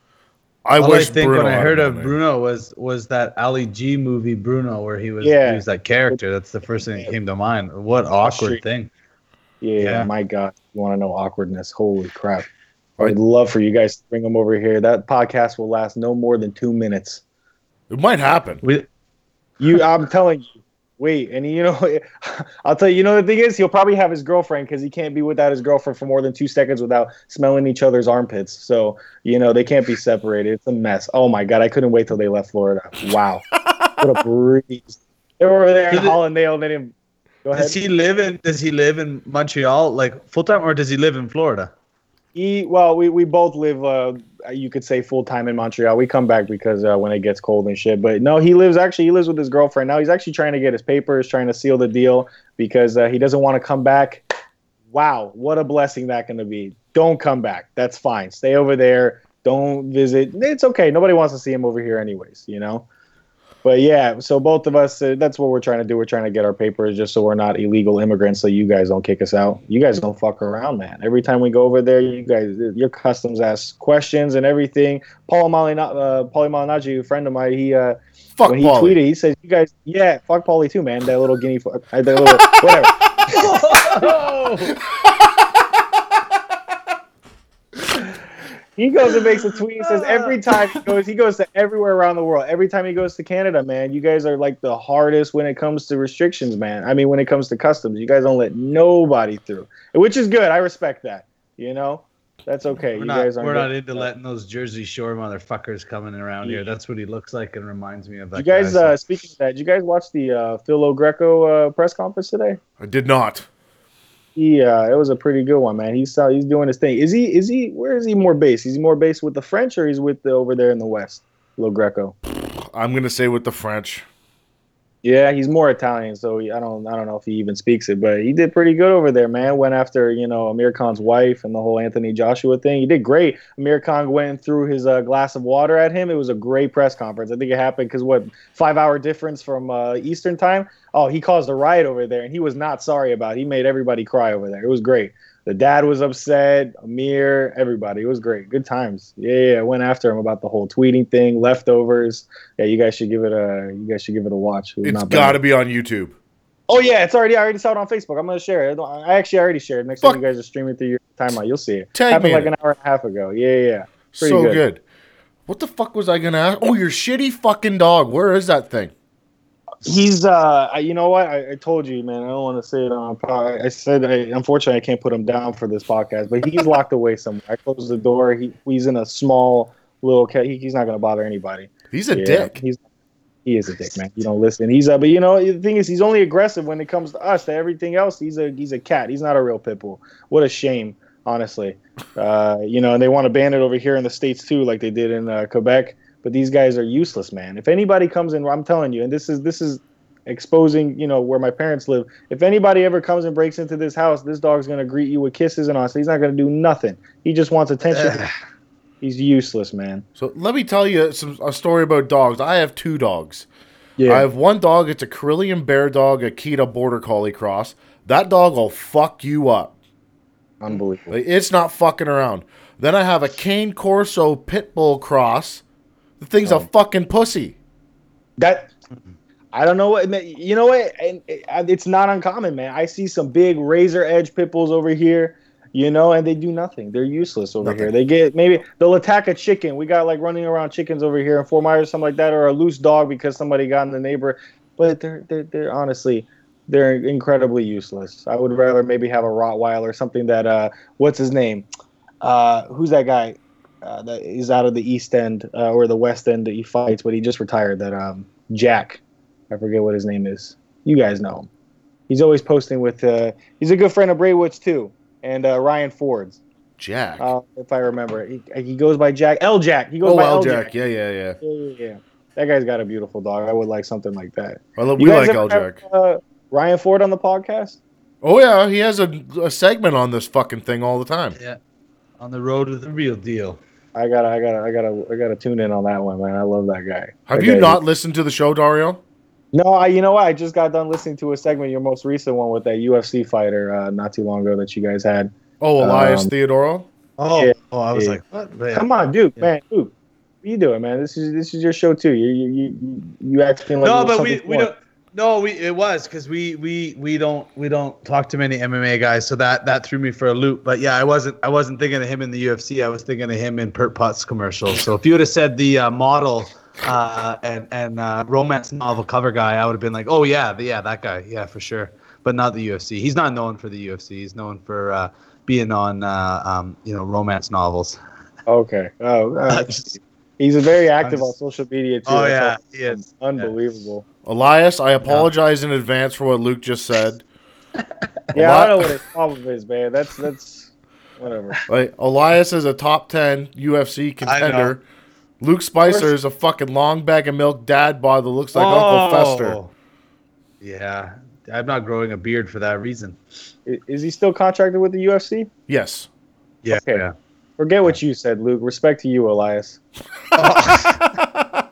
[SPEAKER 1] I
[SPEAKER 5] All
[SPEAKER 1] wish
[SPEAKER 5] I think
[SPEAKER 1] Bruno
[SPEAKER 5] when I heard of. Bruno was was that Ali G movie Bruno where he was
[SPEAKER 4] Yeah.
[SPEAKER 5] he was that character. That's the first thing that came to mind. What awkward
[SPEAKER 4] Street.
[SPEAKER 5] thing.
[SPEAKER 4] Yeah,
[SPEAKER 5] Yeah.
[SPEAKER 4] my God, you want to know awkwardness? Holy crap! I'd love for you guys to bring them over here. That podcast will last no more than two minutes.
[SPEAKER 1] It might happen.
[SPEAKER 5] We
[SPEAKER 4] You, I'm telling you. Wait, and you know, I'll tell you. You know, the thing is, he'll probably have his girlfriend because he can't be without his girlfriend for more than two seconds without smelling each other's armpits. So you know, they can't be separated. It's a mess. Oh my God, I couldn't wait till they left Florida. Wow, what a breeze! They were over there in
[SPEAKER 5] Did it-
[SPEAKER 4] They didn't. Go ahead.
[SPEAKER 5] does he live in does he live in Montreal like full time or does he live in Florida?
[SPEAKER 4] He well, we, we both live. Uh, you could say full time in Montreal. We come back because uh, when it gets cold and shit. But no, he lives actually. He lives with his girlfriend now. He's actually trying to get his papers, trying to seal the deal because uh, he doesn't want to come back. Wow, what a blessing that going to be. Don't come back. That's fine. Stay over there. Don't visit. It's okay. Nobody wants to see him over here, anyways. You know. But yeah, so both of us, uh, that's what we're trying to do. We're trying to get our papers just so we're not illegal immigrants, so you guys don't kick us out. You guys don't fuck around, man. Every time we go over there, you guys, your customs ask questions and everything. Paul Malina, uh, Paulie Malignaggi, a friend of mine, he uh,
[SPEAKER 1] Fuck
[SPEAKER 4] when he
[SPEAKER 1] Paulie.
[SPEAKER 4] tweeted, he says, "You guys, yeah, fuck Paulie too, man. That little guinea, fuck, uh, that little whatever." He goes and makes a tweet. Says every time he goes, he goes to everywhere around the world. Every time he goes to Canada, man, you guys are like the hardest when it comes to restrictions, man. I mean, when it comes to customs, you guys don't let nobody through, which is good. I respect that. You know, that's okay.
[SPEAKER 5] We're
[SPEAKER 4] you
[SPEAKER 5] not
[SPEAKER 4] guys aren't
[SPEAKER 5] we're not into letting those Jersey Shore motherfuckers coming around here. That's what he looks like and reminds me of that
[SPEAKER 4] You guys,
[SPEAKER 5] guy.
[SPEAKER 4] uh, speaking of that, did you guys watch the uh, Phil Lo Greco uh, press conference today?
[SPEAKER 1] I did not.
[SPEAKER 4] Yeah, it was a pretty good one, man. He's he's doing his thing. Is he? Is he? Where is he more based? Is he more based with the French or he's with the over there in the West? Lo Greco.
[SPEAKER 1] I'm gonna say with the French.
[SPEAKER 4] Yeah, he's more Italian, so he, I don't I don't know if he even speaks it, but he did pretty good over there, man. Went after you know Amir Khan's wife and the whole Anthony Joshua thing. He did great. Amir Khan went and threw his uh, glass of water at him. It was a great press conference. I think it happened because what five hour difference from uh, Eastern time. Oh, he caused a riot over there, and he was not sorry about. it. He made everybody cry over there. It was great. The dad was upset. Amir, everybody. It was great. Good times. Yeah, yeah. I went after him about the whole tweeting thing, leftovers. Yeah, you guys should give it a you guys should give it a watch. It
[SPEAKER 1] It's got to be on YouTube.
[SPEAKER 4] Oh yeah, it's already. I already saw it on Facebook. I'm gonna share it. I actually already shared. it. Next
[SPEAKER 1] Fuck.
[SPEAKER 4] time you guys are streaming through your timeline, you'll see it.
[SPEAKER 1] Tag
[SPEAKER 4] Happened like
[SPEAKER 1] in
[SPEAKER 4] an hour and a half ago. Yeah, yeah. yeah. Pretty
[SPEAKER 1] so
[SPEAKER 4] good.
[SPEAKER 1] good. What the fuck was I gonna ask? Oh, your shitty fucking dog. Where is that thing?
[SPEAKER 4] He's. uh I- You know what? I, I told you, man. I don't want to say it on. I said. I, unfortunately, I can't put him down for this podcast, but he's locked away somewhere. I closed the door. He, he's in a small little. cat he, he's not gonna bother anybody.
[SPEAKER 1] He's a
[SPEAKER 4] Yeah,
[SPEAKER 1] dick.
[SPEAKER 4] He's he is a dick, man. You don't listen. He's uh, but you know the thing is, he's only aggressive when it comes to us. To everything else, he's a he's a cat. He's not a real pit bull. What a shame, honestly. Uh, you know, and they want to ban it over here in the states too, like they did in uh, Quebec. But these guys are useless, man. If anybody comes in, I'm telling you, and this is this is exposing, you know, where my parents live. If anybody ever comes and breaks into this house, this dog's gonna greet you with kisses and all. So he's not gonna do nothing. He just wants attention. he's useless, man.
[SPEAKER 1] So let me tell you some a story about dogs. I have two dogs.
[SPEAKER 4] Yeah.
[SPEAKER 1] I have one dog. It's a Karelian Bear dog, a Kita Border Collie cross. That dog will fuck you up.
[SPEAKER 4] Unbelievable.
[SPEAKER 1] It's not fucking around. Then I have a Cane Corso Pit Bull cross. The thing's
[SPEAKER 4] Oh.
[SPEAKER 1] a fucking pussy.
[SPEAKER 4] That I don't know what you know what and and it's not uncommon, man. I see some big razor edge pit bulls over here, you know, and they do nothing. They're useless over
[SPEAKER 1] Nothing.
[SPEAKER 4] here. They get maybe they'll attack a chicken. We got like running around chickens over here in Fort Myers, something like that, or a loose dog because somebody got in the neighbor. But they're they're, they're honestly they're incredibly useless. I would rather maybe have a Rottweiler or something that uh what's his name? Uh who's that guy? Uh, that is out of the East End uh, or the West End that he fights, but he just retired. That um, Jack, I forget what his name is. You guys know him. He's always posting with. Uh, he's a good friend of Braidwood's too, and uh, Ryan Ford's.
[SPEAKER 1] Jack.
[SPEAKER 4] Uh, if I remember, he, he goes by Jack L Jack. He goes
[SPEAKER 1] oh,
[SPEAKER 4] by
[SPEAKER 1] L
[SPEAKER 4] L
[SPEAKER 1] Jack.
[SPEAKER 4] Jack.
[SPEAKER 1] Yeah, yeah, yeah.
[SPEAKER 4] Yeah, yeah, yeah. That guy's got a beautiful dog. I would like something like that.
[SPEAKER 1] Well, we like
[SPEAKER 4] ever
[SPEAKER 1] L Jack.
[SPEAKER 4] Uh, Ryan Ford on the podcast.
[SPEAKER 1] Oh yeah, he has a, a segment on this fucking thing all the time.
[SPEAKER 5] Yeah. On the road to the real deal.
[SPEAKER 4] I gotta, I gotta, I gotta, I gotta tune in on that one, man. I love that guy.
[SPEAKER 1] Have
[SPEAKER 4] That
[SPEAKER 1] you
[SPEAKER 4] guy-
[SPEAKER 1] not listened to the show, Dario?
[SPEAKER 4] No, I. You know what? I just got done listening to a segment, your most recent one with that UFC fighter, uh, not too long ago that you guys had.
[SPEAKER 1] Oh, Elias
[SPEAKER 4] Um,
[SPEAKER 1] Theodorou.
[SPEAKER 5] Oh,
[SPEAKER 4] Yeah.
[SPEAKER 5] oh I was
[SPEAKER 4] Yeah.
[SPEAKER 5] like, what? But yeah.
[SPEAKER 4] Come on, Duke,
[SPEAKER 5] Yeah.
[SPEAKER 4] man, Duke. What you doing, man? This is this is your show too. You you you you acting like
[SPEAKER 5] no,
[SPEAKER 4] it was
[SPEAKER 5] but we,
[SPEAKER 4] something
[SPEAKER 5] we don't. No, we it was because we we we don't we don't talk to many MMA guys, so that that threw me for a loop. But yeah, I wasn't I wasn't thinking of him in the UFC. I was thinking of him in Pert Potts commercials. So if you would have said the uh, model uh, and and uh, romance novel cover guy, I would have been like, oh yeah, the- yeah, that guy, yeah, for sure. But not the UFC. He's not known for the UFC. He's known for uh, being on uh, um, you know romance novels.
[SPEAKER 4] Okay. Oh, uh, he's very active on social media too.
[SPEAKER 5] Oh yeah, he is.
[SPEAKER 4] unbelievable.
[SPEAKER 1] Elias, I apologize in advance for what Luke just said.
[SPEAKER 4] Yeah,
[SPEAKER 1] lot-
[SPEAKER 4] I don't know what his problem is, man. That's that's whatever.
[SPEAKER 1] Like Elias is a top ten UFC
[SPEAKER 5] I know.
[SPEAKER 1] contender. Luke Spicer is a fucking long bag of milk dad bod that looks like Uncle oh. Fester.
[SPEAKER 5] Oh. Yeah, I'm not growing a beard for that reason.
[SPEAKER 4] I- Is he still contracted with the UFC?
[SPEAKER 1] Yes.
[SPEAKER 5] Yeah,
[SPEAKER 4] Okay.
[SPEAKER 5] yeah.
[SPEAKER 4] Forget what you said, Luke. Respect to you, Elias.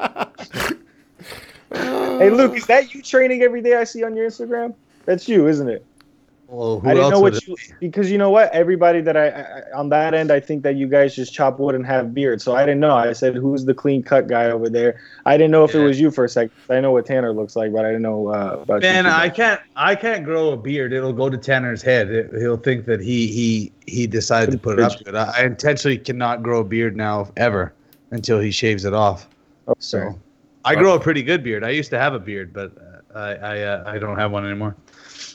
[SPEAKER 4] hey, Luke, is that you training every day I see on your Instagram? That's you, isn't it?
[SPEAKER 5] Well, who
[SPEAKER 4] I didn't
[SPEAKER 5] else
[SPEAKER 4] know what you
[SPEAKER 5] be?
[SPEAKER 4] because you know what everybody that I, I on that end I think that you guys just chop wood and have beards so I didn't know I said who's the clean cut guy over there I didn't know if it was you for a second I know what Tanner looks like but I didn't know uh, about you
[SPEAKER 5] Man, I can't. I can't grow a beard. It'll go to Tanner's head. It, he'll think that he he he decided to put it up to it. I, I intentionally cannot grow a beard now ever until he shaves it off.
[SPEAKER 4] Okay.
[SPEAKER 5] So I grow a pretty good beard. I used to have a beard, but uh, I I uh, I don't have one anymore,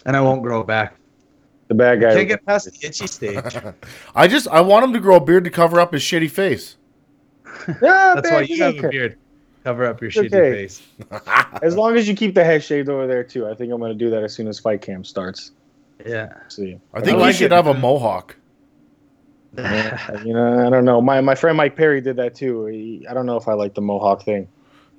[SPEAKER 5] and I won't grow it back.
[SPEAKER 4] the bad guy
[SPEAKER 5] Can't get past the itchy stage.
[SPEAKER 1] I just I want him to grow a beard to cover up his shitty face.
[SPEAKER 4] yeah,
[SPEAKER 5] That's why you have a beard. Cover up your
[SPEAKER 4] It's
[SPEAKER 5] shitty
[SPEAKER 4] okay.
[SPEAKER 5] face.
[SPEAKER 4] as long as you keep the head shaved over there too I think I'm gonna do that as soon as fight camp starts
[SPEAKER 5] Yeah.
[SPEAKER 4] see
[SPEAKER 1] I think
[SPEAKER 5] I
[SPEAKER 1] he
[SPEAKER 5] like
[SPEAKER 1] should
[SPEAKER 5] it.
[SPEAKER 1] have a mohawk.
[SPEAKER 4] You know I don't know my my friend Mike Perry did that too he, I don't know if I like the mohawk thing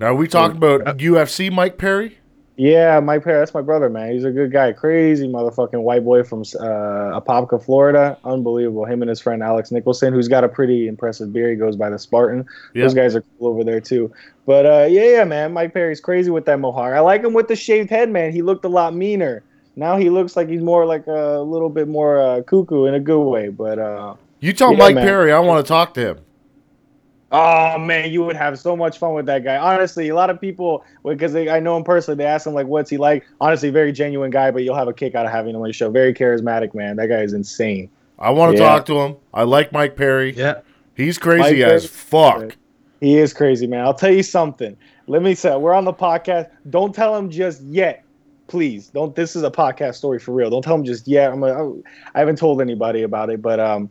[SPEAKER 1] Now we talking about UFC Mike Perry?
[SPEAKER 4] Yeah, Mike Perry, that's my brother, man. He's a good guy. Crazy motherfucking white boy from uh, Apopka, Florida. Unbelievable. Him and his friend Alex Nicholson, who's got a pretty impressive beard. He goes by the Spartan.
[SPEAKER 1] Yeah.
[SPEAKER 4] Those guys are cool over there, too. But uh, yeah, yeah, man. Mike Perry's crazy with that mohawk. I like him with the shaved head, man. He looked a lot meaner. Now he looks like he's more like a little bit more uh, cuckoo in a good way. But uh,
[SPEAKER 1] You tell
[SPEAKER 4] Yeah,
[SPEAKER 1] Mike
[SPEAKER 4] man.
[SPEAKER 1] Perry I want to talk to him.
[SPEAKER 4] Oh man, you would have so much fun with that guy. Honestly, a lot of people, because I know him personally, they ask him like, "What's he like?" Honestly, very genuine guy, but you'll have a kick out of having him on your show. Very charismatic, man. That guy is insane.
[SPEAKER 1] I want to
[SPEAKER 4] Yeah.
[SPEAKER 1] talk to him. I like Mike Perry.
[SPEAKER 5] Yeah.
[SPEAKER 1] He's crazy
[SPEAKER 4] Mike
[SPEAKER 1] as
[SPEAKER 4] Perry-
[SPEAKER 1] fuck.
[SPEAKER 4] He is crazy, man. I'll tell you something. Let me say, we're on the podcast. Don't tell him just yet, please. Don't. This is a podcast story for real. Don't tell him just yet. I'm. A, I haven't told anybody about it, but um,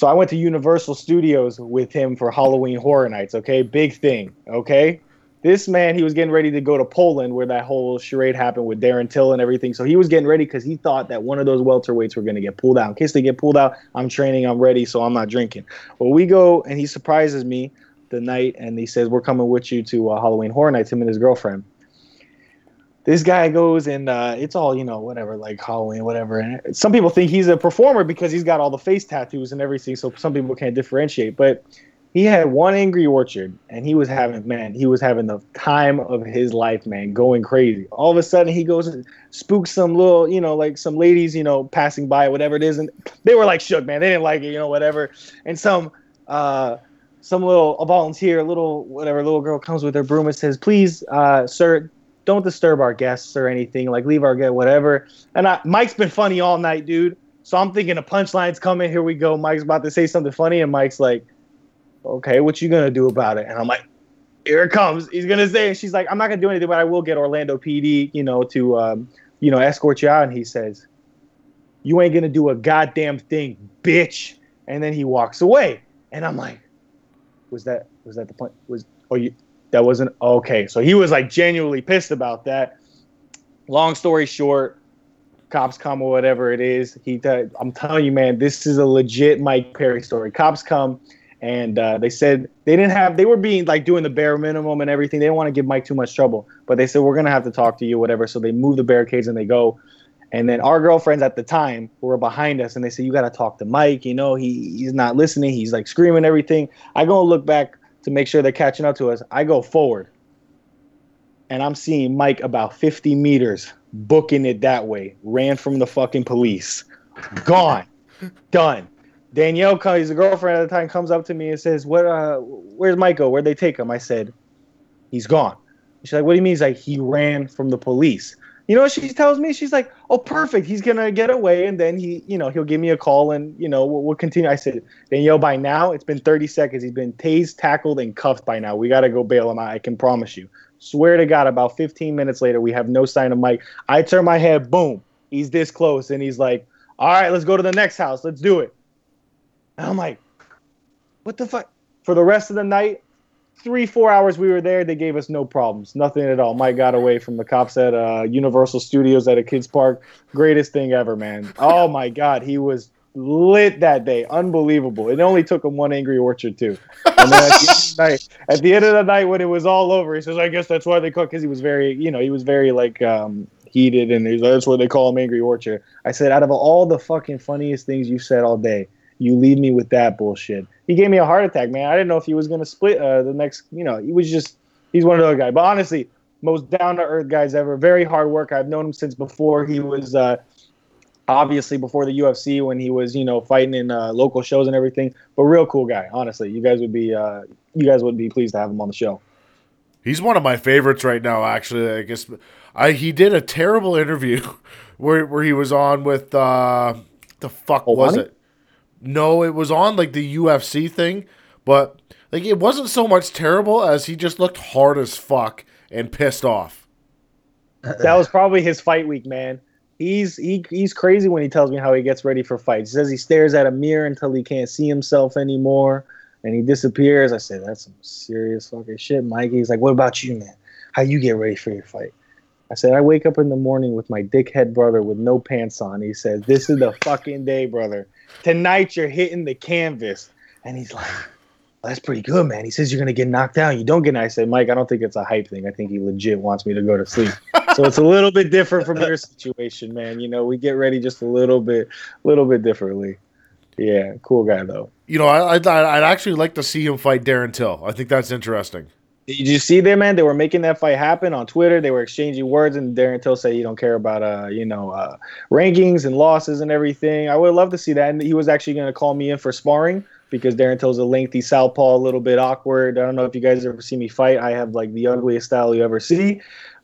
[SPEAKER 4] so I went to Universal Studios with him for Halloween Horror Nights. Okay, big thing. Okay, this man, he was getting ready to go to Poland where that whole charade happened with Darren Till and everything. So he was getting ready because he thought that one of those welterweights were going to get pulled out. In case they get pulled out, I'm training, I'm ready, so I'm not drinking. Well, we go and he surprises me the night and he says, We're coming with you to uh, Halloween Horror Nights, him and his girlfriend. This guy goes and uh, it's all, you know, whatever, like Halloween, whatever. And some people think he's a performer because he's got all the face tattoos and everything, so some people can't differentiate. But he had one angry orchard and he was having man he was having the time of his life man going crazy all of a sudden he goes and spooks some little you know like some ladies you know passing by whatever it is and they were like shook man they didn't like it you know whatever and some uh some little a volunteer little whatever little girl comes with her broom and says please uh sir don't disturb our guests or anything like leave our guest whatever and I, mike's been funny all night dude so i'm thinking a punchline's coming here we go mike's about to say something funny and mike's like okay, what you gonna do about it? And I'm like, here it comes. He's gonna say, and she's like, I'm not gonna do anything, but I will get Orlando PD, you know, to, um, you know, escort you out. And he says, you ain't gonna do a goddamn thing, bitch. And then he walks away, and I'm like, was that was that the point? Was oh you that wasn't okay? So he was like genuinely pissed about that. Long story short, Cops come or whatever it is. He, I'm telling you, man, this is a legit Mike Perry story. Cops come, and uh, they said they didn't have. They were being like doing the bare minimum and everything. They didn't want to give Mike too much trouble, but they said we're gonna have to talk to you, whatever. So they move the barricades and they go. And then our girlfriends at the time were behind us, and they said, "You got to talk to Mike. You know, he he's not listening. He's like screaming everything." I go and look back to make sure they're catching up to us. I go forward, and I'm seeing Mike about 50 meters booking it that way. Ran from the fucking police. Gone. Done. Danielle comes, the girlfriend at the time, comes up to me and says, "What? Uh, where's Michael? Where'd they take him?" I said, "He's gone." She's like, "What do you mean?" He's like, "He ran from the police." You know she tells me? She's like, "Oh, perfect. He's gonna get away, and then he, you know, he'll give me a call, and you know, we'll, we'll continue." I said, "Danielle, by now it's been 30 seconds. He's been tased, tackled, and cuffed by now. We gotta go bail him out. I can promise you." Swear to God, about 15 minutes later, we have no sign of Mike. I turn my head, boom, he's this close, and he's like, "All right, let's go to the next house. Let's do it." And I'm like, "What the fuck?" For the rest of the night, three, four hours we were there, they gave us no problems, nothing at all. Mike got away from the cops at uh, Universal Studios at a kids park. Greatest thing ever, man. Oh my God, he was lit that day, unbelievable. It only took him one Angry Orchard too. And then at the, end of the night, at the end of the night, when it was all over, he says, "I guess that's why they call." Because he was very, you know, he was very like um, heated, and he's, that's why they call him Angry Orchard. I said, out of all the fucking funniest things you said all day, you leave me with that bullshit. He gave me a heart attack, man. I didn't know if he was gonna split uh, the next. You know, he was just he's one of those guys. But honestly, most down to earth guys ever. Very hard worker. I've known him since before he was. Uh, obviously before the UFC when he was you know fighting in uh, local shows and everything but real cool guy honestly you guys would be uh, you guys would be pleased to have him on the show
[SPEAKER 1] He's one of my favorites right now. Actually, I guess I he did a terrible interview where where he was on with uh, the fuck
[SPEAKER 4] Oh,
[SPEAKER 1] was it? No, it was on like the UFC thing, but like it wasn't so much terrible as he just looked hard as fuck and pissed off.
[SPEAKER 4] that was probably his fight week man he's he, he's crazy when he tells me how he gets ready for fights he says he stares at a mirror until he can't see himself anymore and he disappears i say that's some serious fucking shit mike he's like what about you man how you get ready for your fight I said, I wake up in the morning with my dickhead brother with no pants on. He says, This is the fucking day, brother. Tonight you're hitting the canvas. And he's like, That's pretty good, man. He says, You're to get knocked down. You don't get knocked. I said, Mike, I don't think it's a hype thing. I think he legit wants me to go to sleep. so it's a little bit different from your situation, man. You know, we get ready just a little bit, little bit differently. Yeah, cool guy, though.
[SPEAKER 1] You know, I, I'd, I'd actually like to see him fight Darren Till. I think that's interesting.
[SPEAKER 4] Did you see them, man? They were making that fight happen on Twitter. They were exchanging words, and Darren Till said "You don't care about uh, you know, uh, rankings and losses and everything. I would love to see that. And he was actually going to call me in for sparring because Darren Till's a lengthy southpaw, a little bit awkward. I don't know if you guys ever see me fight. I have like the ugliest style you ever see.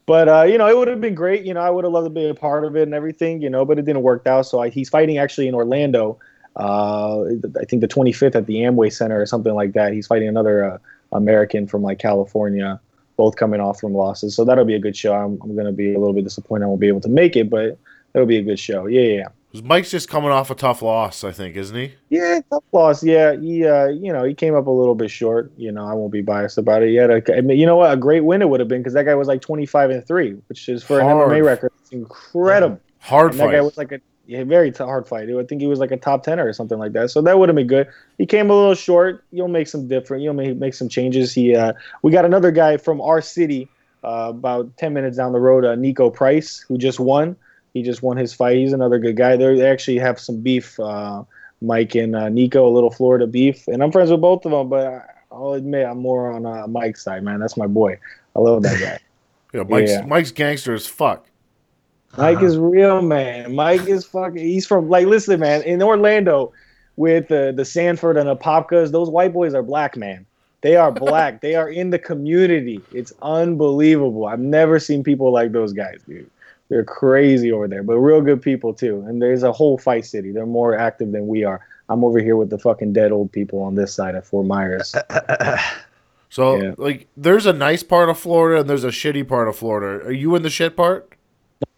[SPEAKER 4] But uh, you know, it would have been great. You know, I would have loved to be a part of it and everything. You know, but it didn't work out. So I, he's fighting actually in Orlando. Uh, I think the 25th at the Amway Center or something like that. He's fighting another uh, American from like California, both coming off from losses. So that'll be a good show. I'm, I'm going to be a little bit disappointed I won't be able to make it, but that'll be a good show. Yeah, yeah, yeah.
[SPEAKER 1] Mike's just coming off a tough loss, I think, isn't he?
[SPEAKER 4] Yeah, tough loss. Yeah, he, uh, you know, he came up a little bit short. You know, I won't be biased about it. He had a, I mean, you know what, a great win it would have been because that guy was like 25 and three, which is for
[SPEAKER 1] Hard.
[SPEAKER 4] an MMA record, it's incredible.
[SPEAKER 1] Hard
[SPEAKER 4] And that guy was like a yeah, very t- hard fight. I think he was like a top ten or something like that. So that would have been good. He came a little short. You'll make some different. You'll make, make some changes. He uh, we got another guy from our city, uh, about ten minutes down the road, uh, Niko Price, who just won. He just won his fight. He's another good guy. They're, they actually have some beef. Uh, Mike and uh, Nico, a little Florida beef, and I'm friends with both of them. But I'll admit I'm more on uh, Mike's side, man. That's my boy. I love that guy.
[SPEAKER 1] Yeah, Mike's,
[SPEAKER 4] Yeah.
[SPEAKER 1] Mike's gangster as fuck.
[SPEAKER 4] Mike uh-huh. is real, man. Mike is fucking. He's from like, listen, man. In Orlando, with the the Sanford and the Popkas, those white boys are black, man. They are black. they are in the community. It's unbelievable. I've never seen people like those guys, dude. They're crazy over there, but real good people too. And there's a whole fight city. They're more active than we are. I'm over here with the fucking dead old people on this side of Fort Myers.
[SPEAKER 1] So,
[SPEAKER 4] Yeah.
[SPEAKER 1] like, there's a nice part of Florida and there's a shitty part of Florida. Are you in the shit part?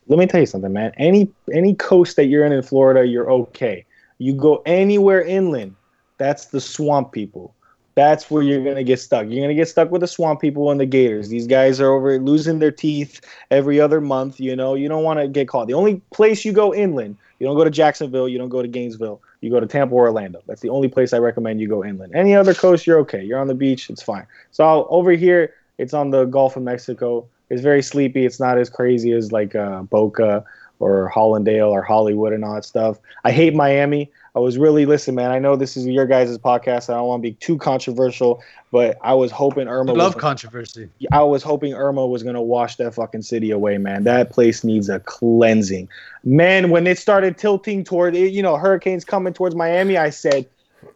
[SPEAKER 4] Let me tell you something, man. Any any coast that you're in in Florida, you're okay. You go anywhere inland, that's the swamp people. That's where you're gonna get stuck. You're gonna get stuck with the swamp people and the gators. These guys are over losing their teeth every other month. You know, you don't want to get caught. The only place you go inland, you don't go to Jacksonville, you don't go to Gainesville, you go to Tampa or Orlando. That's the only place I recommend you go inland. Any other coast, you're okay. You're on the beach, it's fine. So over here, it's on the Gulf of Mexico. It's very sleepy. It's not as crazy as like uh, Boca or Hallandale or Hollywood and all that stuff. I hate Miami. I was really listen, man. I know this is your guys' podcast. I don't want to be too controversial, but I was hoping Irma.
[SPEAKER 5] I love
[SPEAKER 4] was,
[SPEAKER 5] controversy.
[SPEAKER 4] I was hoping Irma was gonna wash that fucking city away, man. That place needs a cleansing, man. When it started tilting toward, you know, hurricanes coming towards Miami, I said.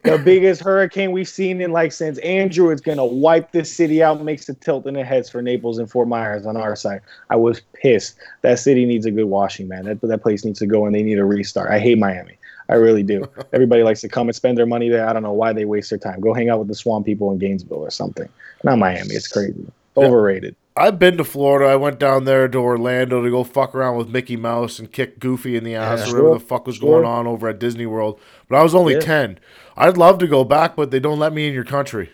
[SPEAKER 4] The biggest hurricane we've seen in like since Andrew is gonna wipe this city out, makes a tilt in the heads for Naples and Fort Myers on our side. I was pissed. That city needs a good washing, man. That that place needs to go and they need a restart. I hate Miami. I really do. Everybody likes to come and spend their money there. I don't know why they waste their time. Go hang out with the swamp people in Gainesville or something. Not Miami. It's crazy. Overrated.
[SPEAKER 1] I've been to Florida. I went down there to Orlando to go fuck around with Mickey Mouse and kick Goofy in the ass
[SPEAKER 4] Yeah.
[SPEAKER 1] or whatever
[SPEAKER 4] Sure.
[SPEAKER 1] the fuck was
[SPEAKER 4] Sure.
[SPEAKER 1] going on over at Disney World. But I was only
[SPEAKER 4] Yeah.
[SPEAKER 1] 10. I'd love to go back, but they don't let me in your country.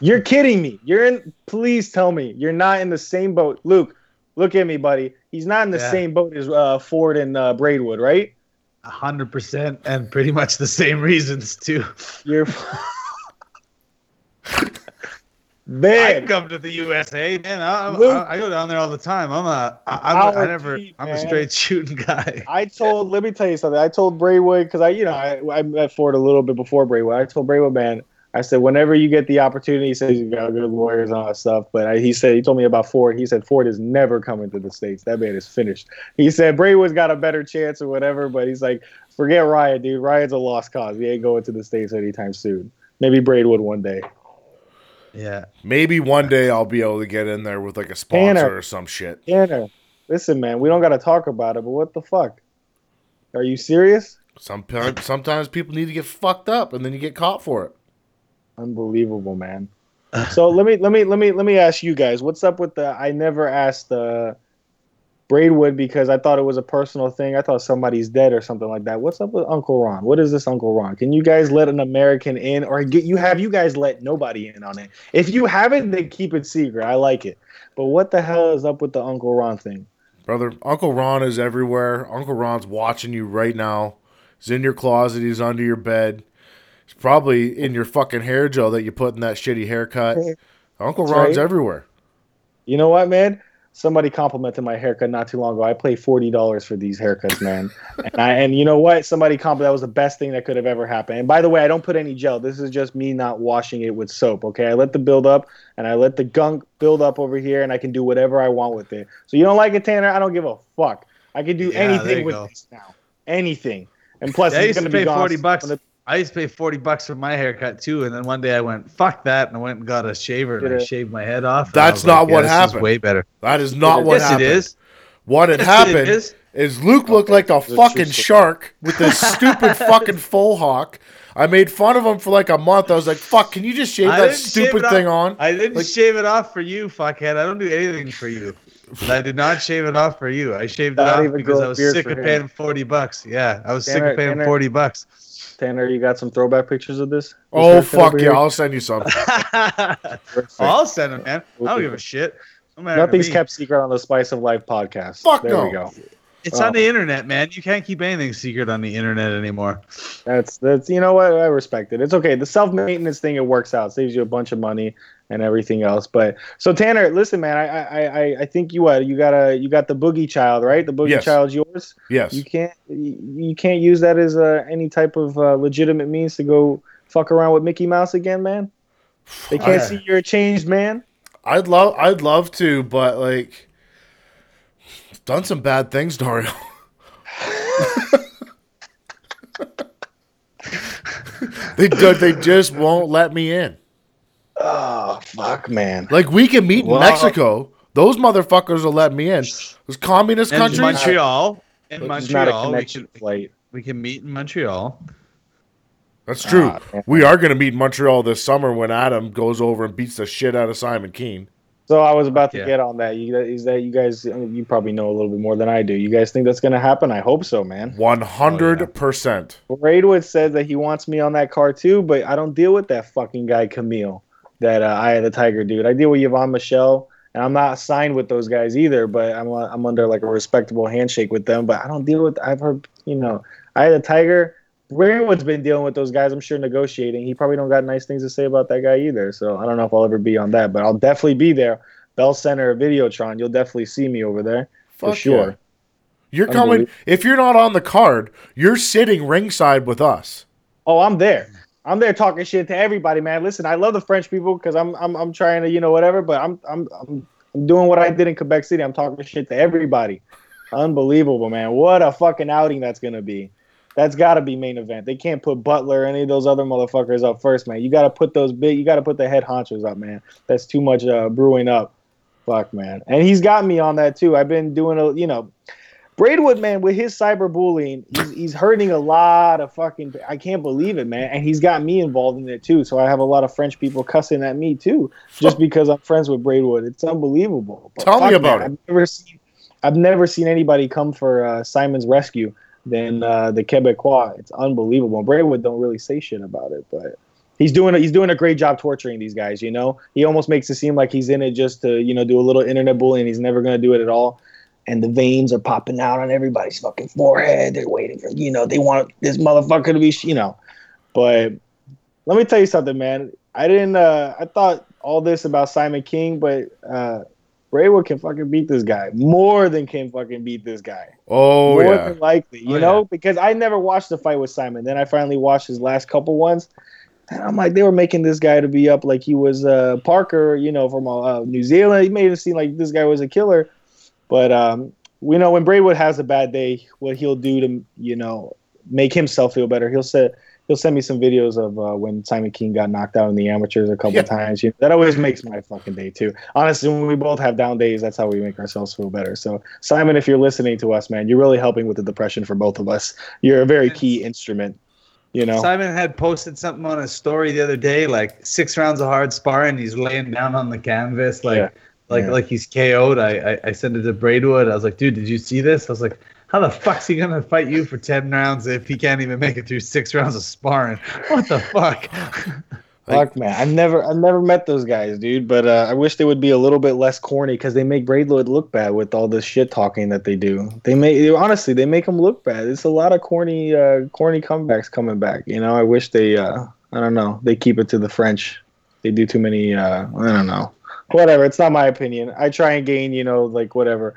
[SPEAKER 4] You're kidding me. You're in. Please tell me you're not in the same boat, Luke. Look at me, buddy. He's not in the
[SPEAKER 5] Yeah.
[SPEAKER 4] same boat as uh, Ford and uh, Braidwood, right?
[SPEAKER 5] A hundred percent, and pretty much the same reasons too.
[SPEAKER 4] You're.
[SPEAKER 5] I come to the USA, man. I,
[SPEAKER 4] Luke.
[SPEAKER 5] I, I go down there all the time. I'm a, I, I'm a, I never, I'm a straight shooting guy.
[SPEAKER 4] I told. Let me tell you something. I told Braidwood because I, you know, I, I met Ford a little bit before Braidwood. I told Braidwood, man. I said, whenever you get the opportunity, he says you got good lawyers and all that stuff. But I, he said, he told me about Ford. He said Ford is never coming to the states. That man is finished. He said Braidwood's got a better chance or whatever. But he's like, forget Ryan, dude. Ryan's a lost cause. He ain't going to the states anytime soon. Maybe Braidwood one day.
[SPEAKER 5] Yeah,
[SPEAKER 1] Maybe one day I'll be able to get in there with like a sponsor
[SPEAKER 4] Tanner.
[SPEAKER 1] or some shit.
[SPEAKER 4] Tanner, listen, man. We don't got to talk about it. But what the fuck? Are you serious?
[SPEAKER 1] Sometimes, sometimes people need to get fucked up, and then you get caught for it.
[SPEAKER 4] Unbelievable, man. So let me let me let me let me ask you guys, what's up with the? I never asked uh, Braidwood because I thought it was a personal thing. I thought somebody's dead or something like that. What's up with Uncle Ron? What is this Uncle Ron? Can you guys let an American in, or get you have you guys let nobody in on it? If you haven't, then keep it secret. I like it. But what the hell is up with the Uncle Ron thing?
[SPEAKER 1] Brother, Uncle Ron is everywhere. Uncle Ron's watching you right now. He's in your closet. He's under your bed. He's probably in your fucking hair gel that you put in that shitty haircut. Uncle Ron's
[SPEAKER 4] right.
[SPEAKER 1] everywhere.
[SPEAKER 4] You know what, man? Somebody complimented my haircut not too long ago. I paid forty dollars for these haircuts, man. and, I, and you know what? Somebody complimented that was the best thing that could have ever happened. And by the way, I don't put any gel. This is just me not washing it with soap. Okay, I let the build up and I let the gunk build up over here, and I can do whatever I want with it. So you don't like it, Tanner? I don't give a fuck. I can do
[SPEAKER 5] Yeah,
[SPEAKER 4] anything with
[SPEAKER 5] go.
[SPEAKER 4] this now. Anything. And plus,
[SPEAKER 5] Yeah, I
[SPEAKER 4] it's
[SPEAKER 5] used to
[SPEAKER 4] gonna be
[SPEAKER 5] pay forty bucks.
[SPEAKER 4] the-
[SPEAKER 5] I used to pay forty bucks for my haircut too, and then one day I went, "Fuck that!" and I went and got a shaver and I shaved my head off.
[SPEAKER 1] That's
[SPEAKER 5] was like,
[SPEAKER 1] not what
[SPEAKER 5] this is
[SPEAKER 1] happened.
[SPEAKER 5] way better.
[SPEAKER 1] That is not what
[SPEAKER 5] yes,
[SPEAKER 1] happened.
[SPEAKER 5] it is.
[SPEAKER 1] What had
[SPEAKER 5] Yes,
[SPEAKER 1] happened
[SPEAKER 5] it is.
[SPEAKER 1] is Luke looked
[SPEAKER 4] Okay,
[SPEAKER 1] like a
[SPEAKER 4] that's
[SPEAKER 1] fucking shark with this stupid fucking full hawk. I made fun of him for like a month. I was like, "Fuck, can you just shave
[SPEAKER 5] I
[SPEAKER 1] that
[SPEAKER 5] didn't shave
[SPEAKER 1] stupid thing
[SPEAKER 5] off.
[SPEAKER 1] on?"
[SPEAKER 5] I didn't
[SPEAKER 1] Like-
[SPEAKER 5] shave it off for you, fuckhead. I don't do anything for you. But I did not shave it off for you. I shaved it off because I was sick
[SPEAKER 4] for
[SPEAKER 5] of
[SPEAKER 4] him.
[SPEAKER 5] paying forty bucks. Yeah, I was sick
[SPEAKER 4] Tanner-
[SPEAKER 5] of paying
[SPEAKER 4] Tanner-
[SPEAKER 5] forty bucks.
[SPEAKER 4] Tanner, you got some throwback pictures of this? This
[SPEAKER 1] Oh fuck yeah!
[SPEAKER 4] here?
[SPEAKER 1] I'll send you some.
[SPEAKER 5] I'll send them, man. I don't give a shit. No
[SPEAKER 4] Nothing's kept secret on the Spice of Life podcast.
[SPEAKER 1] Fuck
[SPEAKER 4] there
[SPEAKER 1] no.
[SPEAKER 4] we go.
[SPEAKER 5] It's
[SPEAKER 4] Oh.
[SPEAKER 5] on the internet, man. You can't keep anything secret on the internet anymore.
[SPEAKER 4] That's that's you know what I respect it. It's okay. The self maintenance thing it works out, saves you a bunch of money and everything else. But so Tanner, listen, man, I I I, I think you what you got a you got the boogie child right? The boogie
[SPEAKER 1] Yes.
[SPEAKER 4] child's yours.
[SPEAKER 1] Yes.
[SPEAKER 4] You can't you, you can't use that as uh, any type of uh, legitimate means to go fuck around with Mickey Mouse again, man. They can't
[SPEAKER 1] I-
[SPEAKER 4] see you're a changed man.
[SPEAKER 1] I'd love I'd love to, but like done some bad things, Dario. they do, they just won't let me in.
[SPEAKER 4] Oh fuck, man.
[SPEAKER 1] Like we can meet in Mexico. Those motherfuckers will let me in. Those communist
[SPEAKER 5] In
[SPEAKER 1] countries.
[SPEAKER 5] Montreal, in
[SPEAKER 4] It's not a
[SPEAKER 5] Montreal, we
[SPEAKER 4] connection
[SPEAKER 5] can,
[SPEAKER 4] flight.
[SPEAKER 5] we can meet in Montreal.
[SPEAKER 1] That's true.
[SPEAKER 4] Ah,
[SPEAKER 1] we are going to meet in Montreal this summer when Adam goes over and beats the shit out of Simon Kean.
[SPEAKER 4] So I was about to
[SPEAKER 5] Yeah.
[SPEAKER 4] get on that. You is that you guys? You probably know a little bit more than I do. You guys think that's gonna happen? I hope so, man.
[SPEAKER 1] One hundred percent.
[SPEAKER 4] Braidwood says that he wants me on that car too, but I don't deal with that fucking guy Camille, that uh, Eye of the Tiger dude. I deal with Yvon Michel, and I'm not signed with those guys either. But I'm uh, I'm under like a respectable handshake with them. But I don't deal with. I've heard you know Eye of the Tiger. Braidwood's been dealing with those guys. I'm sure negotiating. He probably don't got nice things to say about that guy either. So I don't know if I'll ever be on that, but I'll definitely be there. Bell Center, Videotron. You'll definitely see me over there for
[SPEAKER 1] Fuck
[SPEAKER 4] sure.
[SPEAKER 1] yeah. You're coming. If you're not on the card, you're sitting ringside with us.
[SPEAKER 4] Oh, I'm there. I'm there talking shit to everybody, man. Listen, I love the French people because I'm, I'm I'm trying to, you know, whatever. But I'm I'm I'm I'm doing what I did in Quebec City. I'm talking shit to everybody. Unbelievable, man. What a fucking outing that's gonna be. That's got to be main event. They can't put Butler or any of those other motherfuckers up first, man. You got to put those big. You got to put the head honchos up, man. That's too much uh, brewing up. Fuck, man. And he's got me on that too. I've been doing a, you know, Braidwood, man, with his cyberbullying, he's, he's hurting a lot of fucking. I can't believe it, man. And he's got me involved in it too. So I have a lot of French people cussing at me too, just because I'm friends with Braidwood. It's unbelievable. But
[SPEAKER 1] Tell me about
[SPEAKER 4] man,
[SPEAKER 1] it.
[SPEAKER 4] I've never seen. I've never seen anybody come for uh, Simon's rescue than uh, the Quebecois. It's unbelievable. Braidwood don't really say shit about it, but he's doing a, he's doing a great job torturing these guys. You know, he almost makes it seem like he's in it just to you know do a little internet bullying. He's never to do it at all. And the veins are popping out on everybody's fucking forehead. They're waiting for you know they want this motherfucker to be you know. But let me tell you something, man. I didn't. Uh, I thought all this about Simon Kean, but uh, Braidwood can fucking beat this guy more than can fucking beat this guy
[SPEAKER 1] Oh
[SPEAKER 4] more
[SPEAKER 1] yeah.
[SPEAKER 4] than likely, you
[SPEAKER 5] Oh,
[SPEAKER 4] know, because I never watched the fight with Simon. Then I finally watched his last couple ones. And I'm like, they were making this guy to be up like he was uh, Parker, you know, from uh, New Zealand. He made it seem like this guy was a killer. But um, we know when Braidwood has a bad day, what he'll do to, you know, make himself feel better. He'll say, he'll send me some videos of uh, when Simon Kean got knocked out in the amateurs a couple
[SPEAKER 1] Yeah.
[SPEAKER 4] times. You know, that always makes my fucking day too. Honestly, when we both have down days, that's how we make ourselves feel better. So, Simon, if you're listening to us, man, you're really helping with the depression for both of us. You're a very key instrument. You know,
[SPEAKER 5] Simon had posted something on his story the other day, like six rounds of hard sparring. He's laying down on the canvas, like
[SPEAKER 4] Yeah.
[SPEAKER 5] like
[SPEAKER 4] Yeah.
[SPEAKER 5] like he's KO'd. I, I I sent it to Braidwood. I was like, dude, did you see this? I was like, how the fuck's he gonna fight you for ten rounds if he can't even make it through six rounds of sparring? What the fuck?
[SPEAKER 4] fuck, man. I've never, I've never met those guys, dude. But uh, I wish they would be a little bit less corny because they make Braidwood look bad with all this shit talking that they do. They make, honestly, they make him look bad. It's a lot of corny, uh, corny comebacks coming back. You know, I wish they, uh, I don't know, they keep it to the French. They do too many. Uh, I don't know. Whatever. It's not my opinion. I try and gain, you know, like whatever.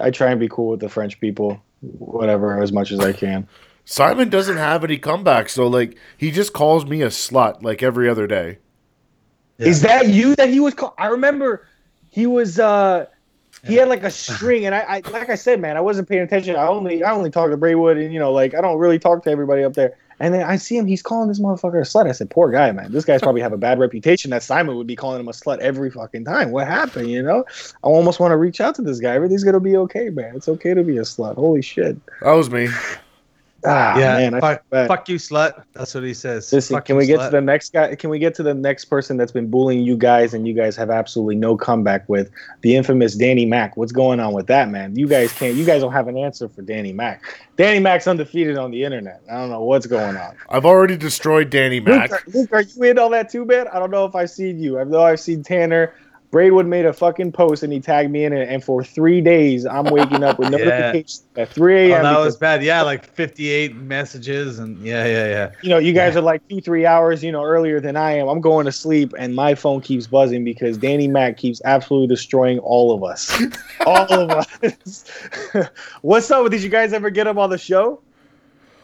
[SPEAKER 4] I try and be cool with the French people, whatever, as much as I can.
[SPEAKER 1] Simon doesn't have any comebacks, so like he just calls me a slut like every other day.
[SPEAKER 4] Is that you that he was called? I remember he was uh he had like a string and I, I like I said, man, I wasn't paying attention. I only I only talk to Braidwood and you know, like I don't really talk to everybody up there. And then I see him, he's calling this motherfucker a slut. I said, poor guy, man. This guy's probably have a bad reputation that Simon would be calling him a slut every fucking time. What happened, you know? I almost want to reach out to this guy. Everything's gonna be okay, man. It's okay to be a slut. Holy shit.
[SPEAKER 1] That was me.
[SPEAKER 4] Ah
[SPEAKER 5] yeah,
[SPEAKER 4] man,
[SPEAKER 5] fuck, fuck you, slut. That's what he says.
[SPEAKER 4] Listen,
[SPEAKER 5] Fuck
[SPEAKER 4] can
[SPEAKER 5] you,
[SPEAKER 4] we get
[SPEAKER 5] slut.
[SPEAKER 4] to the next guy? Can we get to the next person that's been bullying you guys and you guys have absolutely no comeback with the infamous Danny Mack? What's going on with that, man? You guys can't. You guys don't have an answer for Danny Mack. Danny Mack's undefeated on the internet. I don't know what's going on.
[SPEAKER 1] I've already destroyed Danny Mack.
[SPEAKER 4] Luke, are, Luke, are you in all that too, man? I don't know if I've seen you. I know I've seen Tanner. Braidwood made a fucking post and he tagged me in it, and for three days I'm waking up with
[SPEAKER 5] Yeah.
[SPEAKER 4] notifications at 3
[SPEAKER 5] Oh,
[SPEAKER 4] a.m.
[SPEAKER 5] that was bad. Yeah, like 58 messages and yeah, yeah, yeah.
[SPEAKER 4] you know, you guys are like two, three hours, you know, earlier than I am. I'm going to sleep and my phone keeps buzzing because Danny Mack keeps absolutely destroying all of us. all of us. What's up? Did you guys ever get him on the show?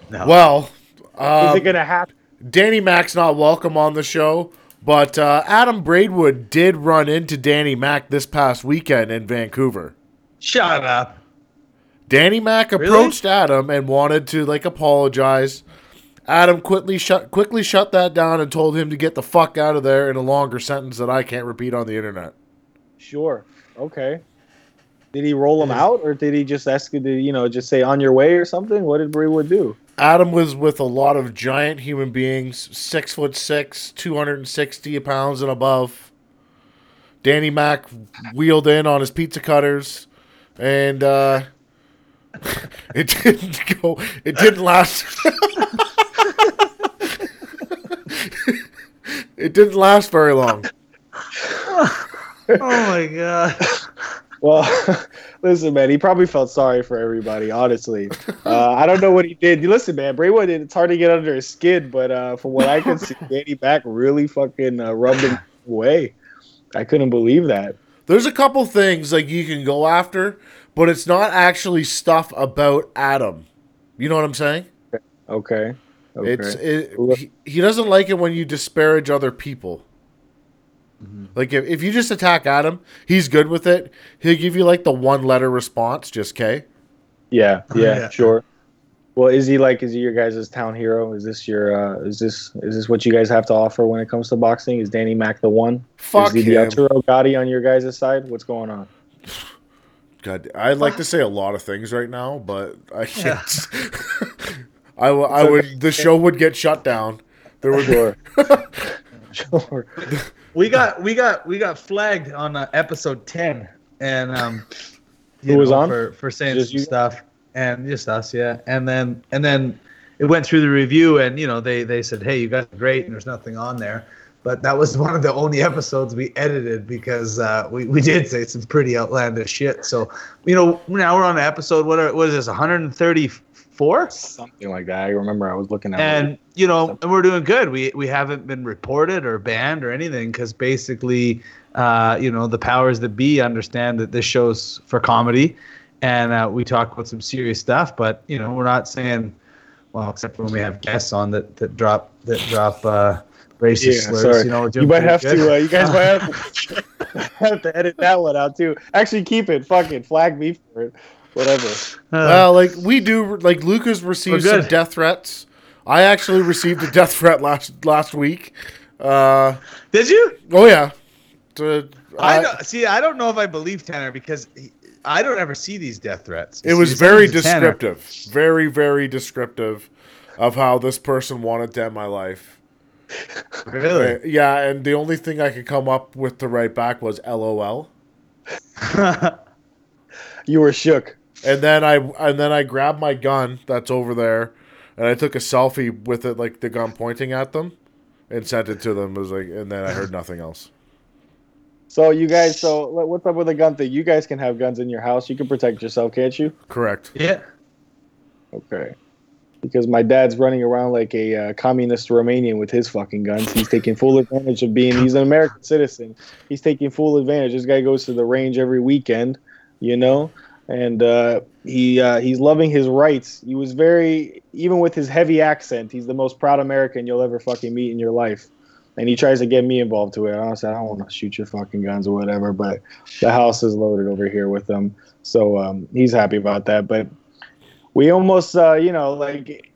[SPEAKER 5] No.
[SPEAKER 1] Well,
[SPEAKER 4] Is
[SPEAKER 1] um,
[SPEAKER 4] it gonna happen?
[SPEAKER 1] Danny Mack's not welcome on the show, but uh, Adam Braidwood did run into Danny Mack this past weekend in Vancouver.
[SPEAKER 5] Shut up.
[SPEAKER 1] Danny Mack approached Adam and wanted to like apologize. Adam quickly shut quickly shut that down and told him to get the fuck out of there in a longer sentence that I can't repeat on the internet.
[SPEAKER 4] Sure. Okay. Did he roll him out or did he just ask you to, you know, just say on your way or something? What did Braidwood do?
[SPEAKER 1] Adam was with a lot of giant human beings, six foot six, two hundred and sixty pounds and above. Danny Mac wheeled in on his pizza cutters, and uh, it didn't go. It didn't last. it didn't last very long.
[SPEAKER 5] Oh my god.
[SPEAKER 4] Well, listen, man, he probably felt sorry for everybody. Honestly, uh, I don't know what he did. You listen, man, Braidwood. It's hard to get under his skin, but uh, from what I can see, Danny Mack really fucking uh, rubbed him away. I couldn't believe that.
[SPEAKER 1] There's a couple things like you can go after, but it's not actually stuff about Adam. You know what I'm saying?
[SPEAKER 4] Okay. Okay.
[SPEAKER 1] It's it, he, he doesn't like it when you disparage other people. Like if, if you just attack Adam, he's good with it. He'll give you like the one letter response, just K.
[SPEAKER 4] yeah, yeah,
[SPEAKER 5] yeah.
[SPEAKER 4] sure. Well, is he like? Is he your guys' town hero? Is this your? Uh, is this is this what you guys have to offer when it comes to boxing? Is Danny Mac the one?
[SPEAKER 1] Fuck
[SPEAKER 4] is he the
[SPEAKER 1] him.
[SPEAKER 4] Arturo Gatti on your guys' side? What's going on?
[SPEAKER 1] God, I'd like to say a lot of things right now, but I can't. I, w- I would. The show would get shut down. There would
[SPEAKER 4] Sure. sure.
[SPEAKER 5] We got we got we got flagged on uh, episode ten, and um,
[SPEAKER 4] Who was
[SPEAKER 5] know,
[SPEAKER 4] on?
[SPEAKER 5] for for saying
[SPEAKER 4] Just
[SPEAKER 5] some
[SPEAKER 4] you?
[SPEAKER 5] stuff, and just us, yeah. And then and then it went through the review, and you know they they said, hey, you guys are great, and there's nothing on there. But that was one of the only episodes we edited because uh, we, we did say some pretty outlandish shit. So, you know, now we're on episode, what, are, what is this, 134?
[SPEAKER 4] Something like that. I remember I was looking at.
[SPEAKER 5] and you know and we're doing good we we haven't been reported or banned or anything because basically uh you know the powers that be understand that this show's for comedy and uh, we talk about some serious stuff but you know we're not saying well except when we have guests on that that drop that drop uh racist
[SPEAKER 4] Yeah,
[SPEAKER 5] slurs
[SPEAKER 4] sorry.
[SPEAKER 5] you know
[SPEAKER 4] you might have
[SPEAKER 5] good.
[SPEAKER 4] to. Uh, you guys might have to, have to edit that one out too. Actually, keep it. Fuck it. Flag me for it. Whatever.
[SPEAKER 5] Uh,
[SPEAKER 1] well, like we do. Like Lucas received some death threats. I actually received a death threat last last week. Uh,
[SPEAKER 5] did you
[SPEAKER 1] oh yeah. To,
[SPEAKER 5] I
[SPEAKER 1] I-
[SPEAKER 5] don't, see. I don't know if I believe Tanner because he, I don't ever see these death threats.
[SPEAKER 1] It was very
[SPEAKER 5] always Tanner.
[SPEAKER 1] descriptive. Very, very descriptive of how this person wanted to end my life.
[SPEAKER 5] Really?
[SPEAKER 1] Uh, yeah, and the only thing I could come up with to write back was LOL.
[SPEAKER 4] You were shook.
[SPEAKER 1] And then I and then I grabbed my gun that's over there, and I took a selfie with it, like the gun pointing at them, and sent it to them. It was like, and then I heard nothing else.
[SPEAKER 4] So you guys. So what's up with the gun thing? You guys can have guns in your house. You can protect yourself, can't you?
[SPEAKER 1] Correct.
[SPEAKER 5] Yeah.
[SPEAKER 4] Okay. Because my dad's running around like a uh, communist Romanian with his fucking guns. He's taking full advantage of being. He's an American citizen. He's taking full advantage. This guy goes to the range every weekend, you know, and uh, he uh, he's loving his rights. He was very even with his heavy accent. He's the most proud American you'll ever fucking meet in your life. And he tries to get me involved to it. I said, I don't want to shoot your fucking guns or whatever, but the house is loaded over here with them. So um, he's happy about that. But we almost uh, you know like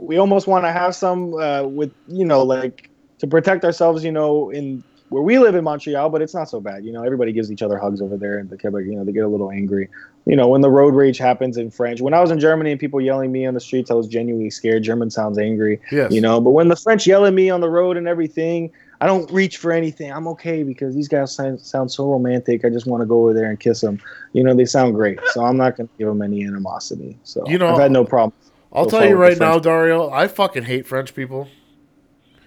[SPEAKER 4] we almost want to have some uh, with you know like to protect ourselves you know in where we live in Montreal but it's not so bad you know everybody gives each other hugs over there and the Quebec you know they get a little angry you know when the road rage happens in French when I was in Germany and people yelling me on the streets I was genuinely scared German sounds angry
[SPEAKER 1] Yes.
[SPEAKER 4] you know but when the French yell at me on the road and everything I don't reach for anything I'm okay because these guys sound, sound so romantic I just want to go over there and kiss them you know they sound great so I'm not going to give them any animosity so
[SPEAKER 1] You know,
[SPEAKER 4] I've had no problem
[SPEAKER 1] I'll tell you right now, Dario. I fucking hate French people.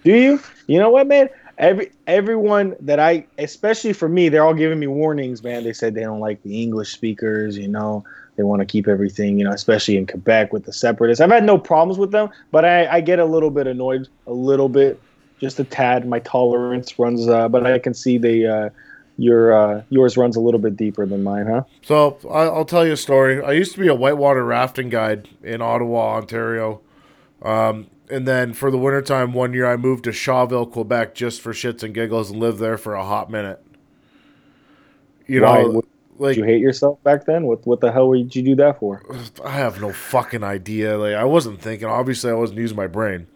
[SPEAKER 4] Do you? You know what, man? Every everyone that I, especially for me, they're all giving me warnings, man. They said they don't like the English speakers. You know, they want to keep everything. You know, especially in Quebec with the separatists. I've had no problems with them, but I, I get a little bit annoyed, a little bit, just a tad. My tolerance runs, uh, but I can see the uh, your uh, yours runs a little bit deeper than mine, huh?
[SPEAKER 1] So I'll tell you a story. I used to be a whitewater rafting guide in Ottawa, Ontario. Um, and then for the wintertime, one year I moved to Shawville, Quebec, just for shits and giggles, and lived there for a hot minute. You
[SPEAKER 4] Why?
[SPEAKER 1] know, like
[SPEAKER 4] Did you hate yourself back then? What what the hell did you do that for?
[SPEAKER 1] I have no fucking idea. Like I wasn't thinking. Obviously, I wasn't using my brain.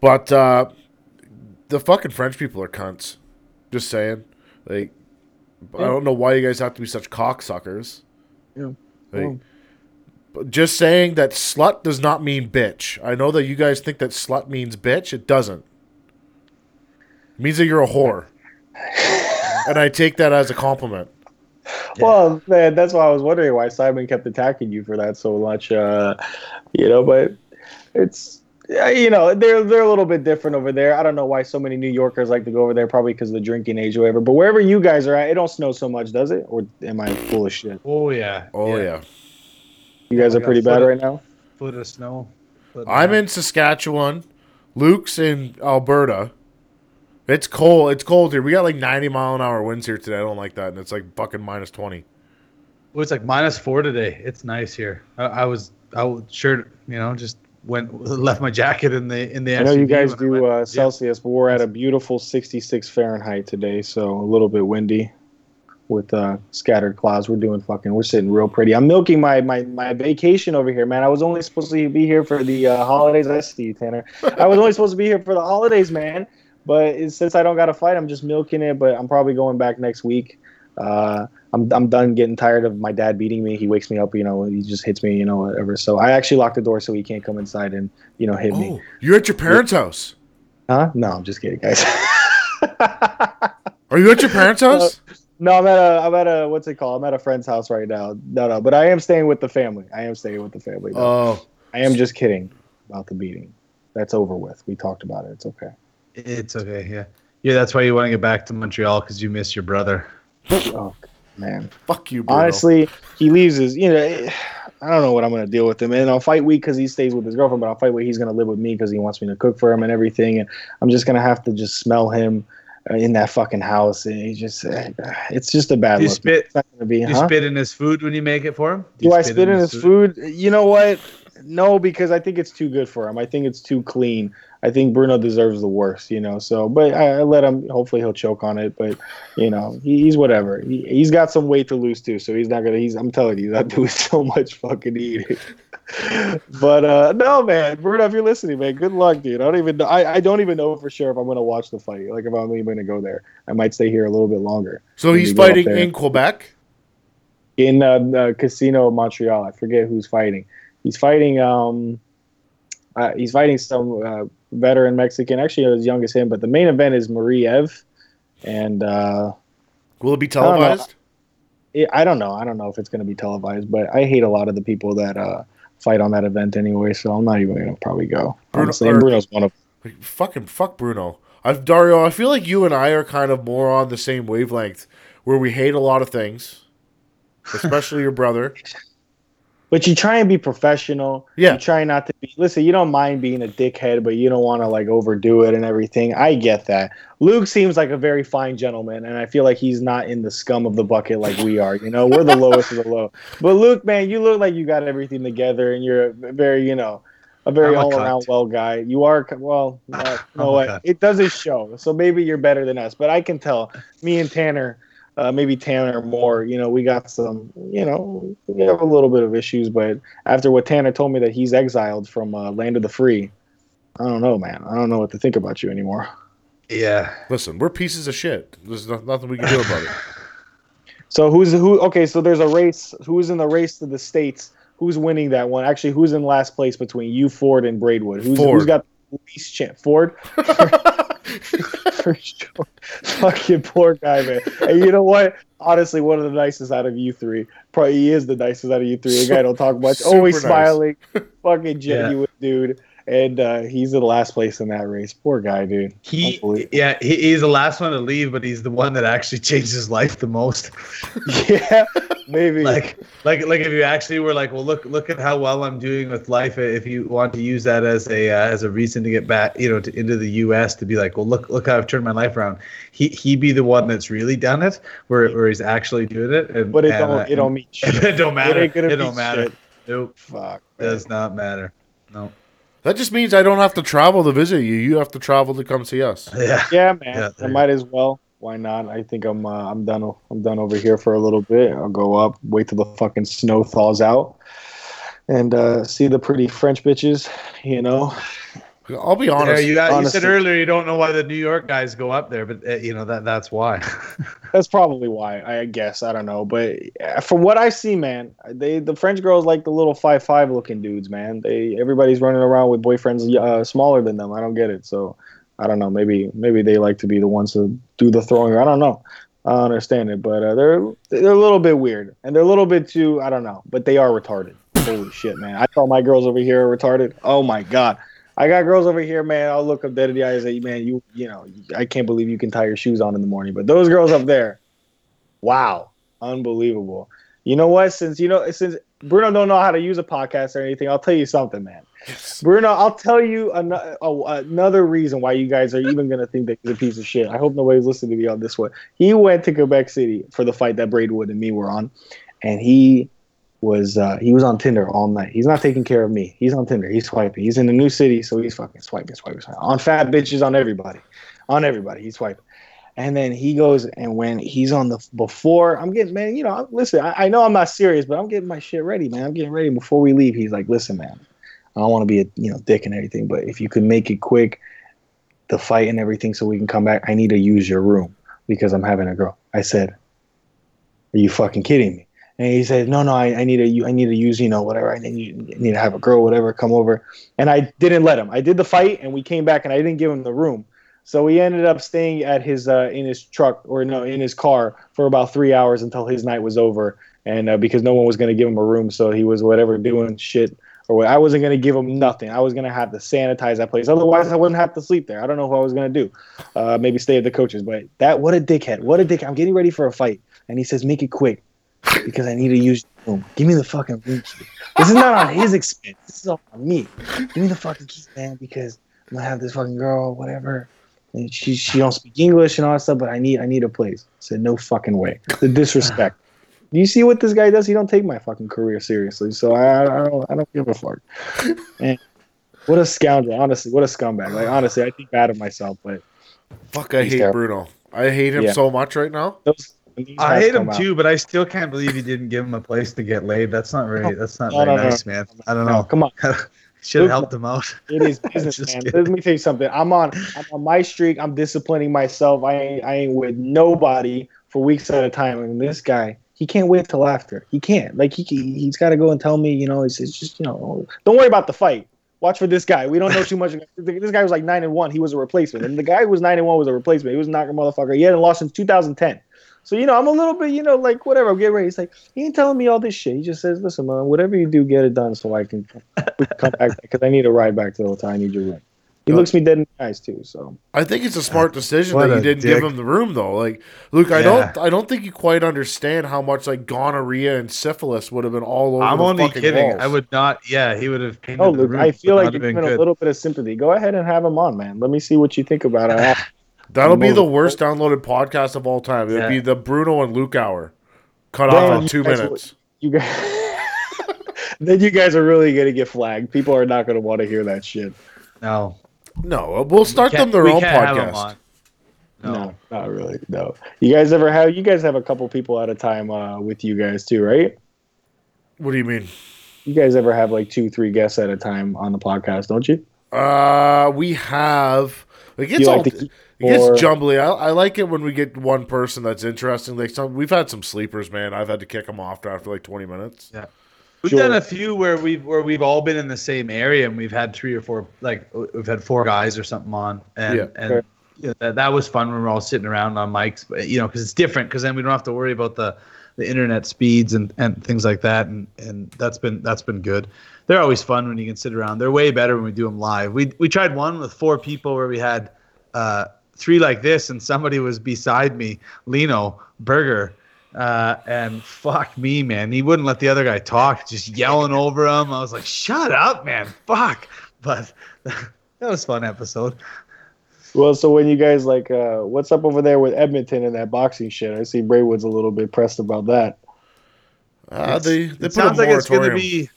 [SPEAKER 1] But uh, the fucking French people are cunts. Just saying. Like I don't know why you guys have to be such cocksuckers.
[SPEAKER 4] Yeah.
[SPEAKER 1] Like,
[SPEAKER 4] Well.
[SPEAKER 1] But just saying that slut does not mean bitch. I know that you guys think that slut means bitch. It doesn't. It means that you're a whore. and I take that as a compliment.
[SPEAKER 4] Well, man, that's why I was wondering why Simon kept attacking you for that so much. Uh, you know, but it's you know they're they're a little bit different over there. I don't know why so many New Yorkers like to go over there. Probably because of the drinking age or whatever. But wherever you guys are at, it don't snow so much, does it? Or am I full of shit?
[SPEAKER 6] Oh yeah.
[SPEAKER 1] Oh yeah.
[SPEAKER 4] You guys
[SPEAKER 6] I
[SPEAKER 4] are pretty bad
[SPEAKER 6] foot-
[SPEAKER 4] right now.
[SPEAKER 6] Foot of snow. Foot
[SPEAKER 1] I'm in Saskatchewan. Luke's in Alberta. It's cold. It's cold here. We got like 90 mile an hour winds here today. I don't like that, and it's like fucking minus 20.
[SPEAKER 6] Well, it's like minus four today. It's nice here. I, I was I was sure you know just went left my jacket in the in the.
[SPEAKER 4] I know you guys do
[SPEAKER 6] went.
[SPEAKER 4] uh,
[SPEAKER 6] Yeah.
[SPEAKER 4] Celsius, but we're at a beautiful 66 Fahrenheit today, so a little bit windy with uh, scattered clouds. We're doing fucking, we're sitting real pretty. I'm milking my, my, my vacation over here, man. I was only supposed to be here for the uh, holidays. I see you, Tanner. I was only supposed to be here for the holidays, man. But since I don't got to fight, I'm just milking it. But I'm probably going back next week. Uh, I'm, I'm done getting tired of my dad beating me. He wakes me up, you know, he just hits me, you know, whatever. So I actually locked the door so he can't come inside and, you know, hit me.
[SPEAKER 1] Oh, you're at your parents' house.
[SPEAKER 4] Huh? No, I'm just kidding, guys.
[SPEAKER 1] Are you at your parents' house?
[SPEAKER 4] No, I'm at a I'm at a what's it called? I'm at a friend's house right now. No, no, but I am staying with the family. I am staying with the family. though.
[SPEAKER 1] Oh,
[SPEAKER 4] I am just kidding about the beating. That's over with. We talked about it. It's okay.
[SPEAKER 6] It's okay. Yeah. Yeah. That's why you want to get back to Montreal because you miss your brother.
[SPEAKER 4] Oh man.
[SPEAKER 1] fuck you, Bruno.
[SPEAKER 4] Honestly, he leaves his. You know, I don't know what I'm gonna deal with him. And I'll fight week because he stays with his girlfriend, but I'll fight week he's gonna live with me because he wants me to cook for him and everything. And I'm just gonna have to just smell him in that fucking house. And he just, uh, it's just a bad
[SPEAKER 6] Do you
[SPEAKER 4] look.
[SPEAKER 6] spit?
[SPEAKER 4] It's not gonna be.
[SPEAKER 6] Do you spit in his food when you make it for him?
[SPEAKER 4] Do,
[SPEAKER 6] you
[SPEAKER 4] I spit in his food? You know what? No, because I think it's too good for him. I think it's too clean. I think Bruno deserves the worst, you know. So, but I, I let him. Hopefully, he'll choke on it. But you know, he, he's whatever. He, he's got some weight to lose too, so he's not gonna. He's. I'm telling you, that doing so much fucking eating. But uh no, man, Bruno, if you're listening, man, good luck, dude. I don't even. know- I I don't even know for sure if I'm gonna watch the fight. Like if I'm even gonna go there, I might stay here a little bit longer.
[SPEAKER 1] so he's fighting in Quebec.
[SPEAKER 4] in uh, uh, Casino of Montreal. I forget who's fighting. He's fighting. Um, uh, he's fighting some uh, veteran Mexican, actually as young as him. But the main event is Marie-Eve, and uh,
[SPEAKER 1] Will it be televised?
[SPEAKER 4] I don't know. I don't know if it's going to be televised, but I hate a lot of the people that uh, fight on that event anyway. So I'm not even to probably go.
[SPEAKER 1] Bruno-
[SPEAKER 4] Honestly, and Bruno's one of.
[SPEAKER 1] Like, fucking fuck Bruno. I've Dario. I feel like you and I are kind of more on the same wavelength, where we hate a lot of things, especially your brother.
[SPEAKER 4] But you try and be professional.
[SPEAKER 1] Yeah.
[SPEAKER 4] You try not to be. Listen, you don't mind being a dickhead, but you don't want to like overdo it and everything. I get that. Luke seems like a very fine gentleman, and I feel like he's not in the scum of the bucket like we are. You know, we're the lowest of the low. But Luke, man, you look like you got everything together, and you're a very, you know, a very all around well guy. You are well. Uh, you know
[SPEAKER 6] I'm
[SPEAKER 4] what?
[SPEAKER 6] cunt.
[SPEAKER 4] It doesn't show. So maybe you're better than us. But I can tell. Me and Tanner uh, maybe Tanner or more. You know, we got some. You know, we have a little bit of issues, but after what Tanner told me that he's exiled from uh, Land of the Free, I don't know, man. I don't know what to think about you anymore.
[SPEAKER 6] Yeah.
[SPEAKER 1] Listen, we're pieces of shit. There's no, nothing we can do about it.
[SPEAKER 4] So who's who? Okay, so there's a race. Who's in the race to the states? Who's winning that one? Actually, who's in last place between you, Ford, and Braidwood? Who's
[SPEAKER 1] Ford.
[SPEAKER 4] who's got the least chance? Ford. For sure. Fucking poor guy, man. And you know what? Honestly, one of the nicest out of you three. Probably he is the nicest out of you three. A guy don't talk much,
[SPEAKER 1] Super
[SPEAKER 4] always
[SPEAKER 1] nice.
[SPEAKER 4] smiling, fucking genuine dude. And uh, he's in last place in that race. Poor guy, dude.
[SPEAKER 6] He, yeah, he, he's the last one to leave, but he's the one that actually changed his life the most.
[SPEAKER 4] yeah, maybe.
[SPEAKER 6] like, like, like if you actually were like, well, look, look at how well I'm doing with life. If you want to use that as a uh, as a reason to get back, you know, to, into the U.S. to be like, well, look, look how I've turned my life around. He he be the one that's really done it, where where he's actually doing it. And,
[SPEAKER 4] but it
[SPEAKER 6] and,
[SPEAKER 4] don't.
[SPEAKER 6] uh,
[SPEAKER 4] it don't mean shit.
[SPEAKER 6] It don't matter.
[SPEAKER 4] gonna
[SPEAKER 6] It, don't matter.
[SPEAKER 4] shit.
[SPEAKER 6] Nope,
[SPEAKER 4] Fuck. man.
[SPEAKER 6] does not matter. No.
[SPEAKER 1] That just means I don't have to travel to visit you. You have to travel to come see us.
[SPEAKER 6] Yeah.
[SPEAKER 4] Yeah, man.
[SPEAKER 6] Yeah,
[SPEAKER 4] I might as well. Why not? I think I'm uh, I'm done. o- I'm done over here for a little bit. I'll go up, wait till the fucking snow thaws out, and uh, see the pretty French bitches. You know,
[SPEAKER 1] I'll be
[SPEAKER 6] Yeah,
[SPEAKER 1] honest.
[SPEAKER 6] you, got, you said earlier you don't know why the New York guys go up there, but uh, you know that that's why.
[SPEAKER 4] that's probably why. I guess I don't know, but uh, from what I see, man, they the French girls like the little five five looking dudes, man. They everybody's running around with boyfriends uh, smaller than them. I don't get it. So I don't know. Maybe maybe they like to be the ones to do the throwing. I don't know. I understand it, but uh, they're they're a little bit weird, and they're a little bit too. I don't know, but they are retarded. Holy shit, man! I thought my girls over here are retarded. Oh my god, I got girls over here, man. I'll look up dead in the eyes and say, man, you you know, I can't believe you can tie your shoes on in the morning. But those girls up there, wow, unbelievable. You know what? Since you know, since Bruno don't know how to use a podcast or anything, I'll tell you something, man. Bruno, I'll tell you another, oh, another reason why you guys are even going to think that he's a piece of shit. I hope nobody's listening to me on this one. He went to Quebec City for the fight that Braidwood and me were on, and he was uh, he was on Tinder all night. He's not taking care of me. He's on Tinder. He's swiping. He's in a new city, so he's fucking swiping, swiping, swiping on fat bitches, on everybody, on everybody. He's swiping. And then he goes, and when he's on the before, I'm getting man, you know, listen, I, I know I'm not serious, but I'm getting my shit ready, man. I'm getting ready before we leave. He's like, listen, man, I don't want to be a you know dick and everything, but if you could make it quick, the fight and everything, so we can come back, I need to use your room because I'm having a girl. I said, are you fucking kidding me? And he said, no, no, I, I need to, I need to use, you know, whatever. I need, need to have a girl, whatever, come over. And I didn't let him. I did the fight, and we came back, and I didn't give him the room. So he ended up staying at his uh, in his truck or no in his car for about three hours until his night was over, and uh, because no one was going to give him a room, so he was whatever doing shit or what. I wasn't going to give him nothing. I was going to have to sanitize that place. Otherwise, I wouldn't have to sleep there. I don't know what I was going to do. Uh, maybe stay at the coaches. But that what a dickhead. What a dick. I'm getting ready for a fight, and he says, "Make it quick." Because I need to use your room. Give me the fucking room key. This is not on his expense. This is all on me. Give me the fucking key, man, because I'm gonna have this fucking girl, whatever and she she don't speak English and all that stuff, but I need I need a place. I said no fucking way. The disrespect. Do you see what this guy does? He don't take my fucking career seriously. So I, I don't I don't give a fuck. And what a scoundrel! Honestly, what a scumbag! Like honestly, I think bad of myself, but
[SPEAKER 1] fuck, I hate terrible. Bruno. I hate him yeah. so much right now. Those,
[SPEAKER 6] I hate him out. too, but I still can't believe he didn't give him a place to get laid. That's not very. That's not no, very no, nice, no. man. I don't know.
[SPEAKER 4] come on.
[SPEAKER 6] Should have helped him out.
[SPEAKER 4] It is business, man. Kidding. Let me tell you something. I'm on I'm on my streak. I'm disciplining myself. I ain't I ain't with nobody for weeks at a time. And this guy, he can't wait till after. He can't. Like he he's got to go and tell me. You know, it's, it's just you know, don't worry about the fight. Watch for this guy. We don't know too much. this guy was like nine and one. He was a replacement, and the guy who was nine and one was a replacement. He was a knocking motherfucker. He hadn't lost since 2010. So you know, I'm a little bit, you know, like whatever. I'm getting ready. He's like, he ain't telling me all this shit. He just says, "Listen, man, whatever you do, get it done, so I can come back because I need to ride back to the hotel. I need your room." He looks me dead in the eyes too. So
[SPEAKER 1] I think it's a smart decision that you didn't dick. give him the room, though. Like, Luke, yeah. I don't, I don't think you quite understand how much like gonorrhea and syphilis would have been all over.
[SPEAKER 6] I'm only kidding.
[SPEAKER 1] Walls.
[SPEAKER 6] I would not. Yeah, he would have.
[SPEAKER 4] Oh, Luke, I feel like you're giving a little bit of sympathy. Go ahead and have him on, man. Let me see what you think about it.
[SPEAKER 1] That'll be the worst downloaded podcast of all time. It'd yeah. be the Bruno and Luke hour, cut off in two minutes.
[SPEAKER 4] You guys, then you guys are really gonna get flagged. People are not gonna want to hear that shit.
[SPEAKER 6] No,
[SPEAKER 1] no, we'll start we them their own podcast.
[SPEAKER 4] No. no. not really. No, you guys ever have? You guys have a couple people at a time uh, with you guys too, right?
[SPEAKER 1] What do you mean?
[SPEAKER 4] You guys ever have like two, three guests at a time on the podcast? Don't you?
[SPEAKER 1] Uh, we have. It gets all. Like it gets jumbly. I, I, like it when we get one person that's interesting. Like some, we've had some sleepers, man. I've had to kick them off after like twenty minutes.
[SPEAKER 6] Yeah, we've sure. done a few where we've where we've all been in the same area and we've had three or four like we've had four guys or something on, and yeah. and sure. you know, that, that was fun when we're all sitting around on mics. But you know, because it's different. Because then we don't have to worry about the the internet speeds and, and things like that, and and that's been that's been good. They're always fun when you can sit around. They're way better when we do them live. We we tried one with four people where we had. Uh, three like this, and somebody was beside me, Lino Burger. Uh, and fuck me, man. He wouldn't let the other guy talk, just yelling over him. I was like, shut up, man. Fuck. But that was fun episode.
[SPEAKER 4] Well, so when you guys like, uh, what's up over there with Edmonton and that boxing shit? I see Braidwood's a little bit pressed about that.
[SPEAKER 1] Uh, they they put sounds like it's going to be.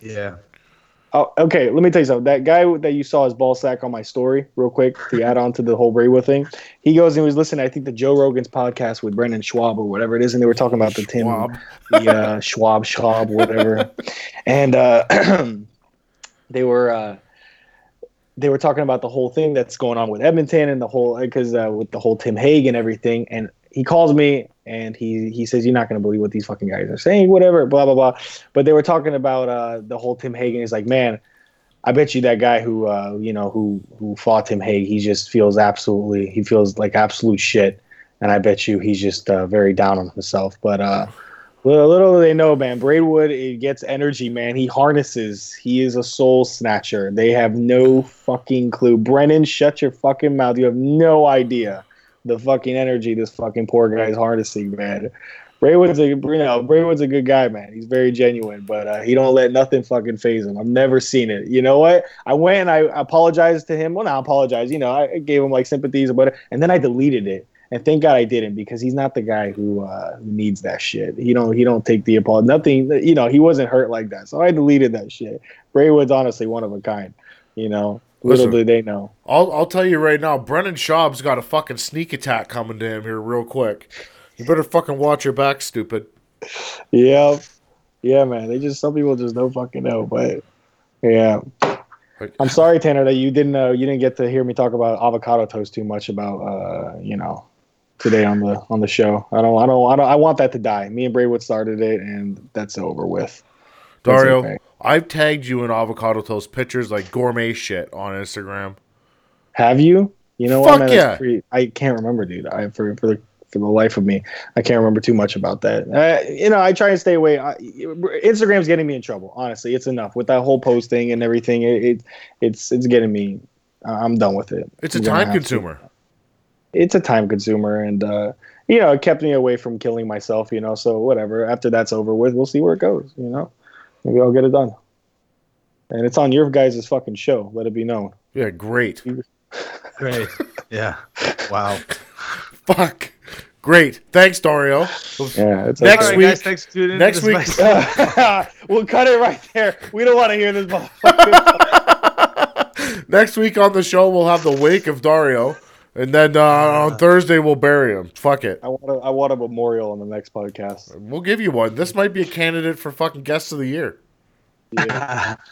[SPEAKER 6] Yeah,
[SPEAKER 4] Oh, okay. Let me tell you something. That guy that you saw his ball sack on my story, real quick, to add on to the whole Braidwood thing. He goes and he was listening. I think the Joe Rogan's podcast with Brendan Schaub or whatever it is, and they were talking about the Tim, Schaub. the uh, Schaub, Schaub, whatever, and uh, they were. Uh, they were talking about the whole thing that's going on with Edmonton and the whole because uh, with the whole Tim Hague and everything. And he calls me and he he says you're not going to believe what these fucking guys are saying whatever blah blah blah but they were talking about uh, the whole tim hagen he's like man i bet you that guy who uh, you know who who fought tim hague he just feels absolutely he feels like absolute shit and I bet you he's just uh, very down on himself. But uh, little, little do they know, man. Braidwood it gets energy, man. He harnesses. He is a soul snatcher. They have no fucking clue. Brennan, shut your fucking mouth. You have no idea the fucking energy this fucking poor guy is harnessing, man. Braidwood's a you know Braidwood's a good guy, man. He's very genuine, but uh, he don't let nothing fucking phase him. I've never seen it. You know what? I went and I apologized to him. Well, not apologize. You know, I gave him like sympathies or whatever, and then I deleted it. And thank God I didn't because he's not the guy who uh, needs that shit. He don't he don't take the apology. Nothing. You know, he wasn't hurt like that. So I deleted that shit. Braidwood's honestly one of a kind. You know, little
[SPEAKER 1] Listen.
[SPEAKER 4] do they know.
[SPEAKER 1] I'll I'll tell you right now, Brennan Schaub's got a fucking sneak attack coming to him here real quick. You better fucking watch your back, stupid.
[SPEAKER 4] Yeah, yeah, man. They just some people just don't fucking know, but yeah. I'm sorry, Tanner, that you didn't uh, you didn't get to hear me talk about avocado toast too much about uh, you know today on the on the show. I don't I don't I don't I want that to die. Me and Braidwood started it, and that's over with. That's
[SPEAKER 1] Dario,
[SPEAKER 4] okay.
[SPEAKER 1] I've tagged you in avocado toast pictures like gourmet shit on Instagram.
[SPEAKER 4] Have you? You know
[SPEAKER 1] Fuck
[SPEAKER 4] what? Man,
[SPEAKER 1] yeah.
[SPEAKER 4] pretty- I can't remember, dude. I for for the for the life of me, I can't remember too much about that. Uh, you know, I try and stay away. I, Instagram's getting me in trouble. Honestly, it's enough with that whole posting and everything. It, it it's it's getting me. I'm done with it.
[SPEAKER 1] It's a
[SPEAKER 4] I'm gonna
[SPEAKER 1] time
[SPEAKER 4] have to.
[SPEAKER 1] consumer.
[SPEAKER 4] It's a time consumer, and uh, you know, it kept me away from killing myself. You know, so whatever. After that's over with, we'll see where it goes. You know, maybe I'll get it done. And it's on your guys' fucking show. Let it be known.
[SPEAKER 1] Yeah, great.
[SPEAKER 6] Great. Yeah. Wow.
[SPEAKER 1] Fuck. Great. Thanks, Dario.
[SPEAKER 4] Yeah,
[SPEAKER 1] Next
[SPEAKER 6] All right,
[SPEAKER 1] week-
[SPEAKER 6] guys, thanks for tuning in.
[SPEAKER 1] next week-
[SPEAKER 4] we'll cut it right there. We don't want to hear this.
[SPEAKER 1] Next week on the show, we'll have the wake of Dario. And then uh, on Thursday, we'll bury him. Fuck it.
[SPEAKER 4] I want a, I want a memorial on the next podcast.
[SPEAKER 1] We'll give you one. This might be a candidate for fucking guest of the year.
[SPEAKER 4] Yeah.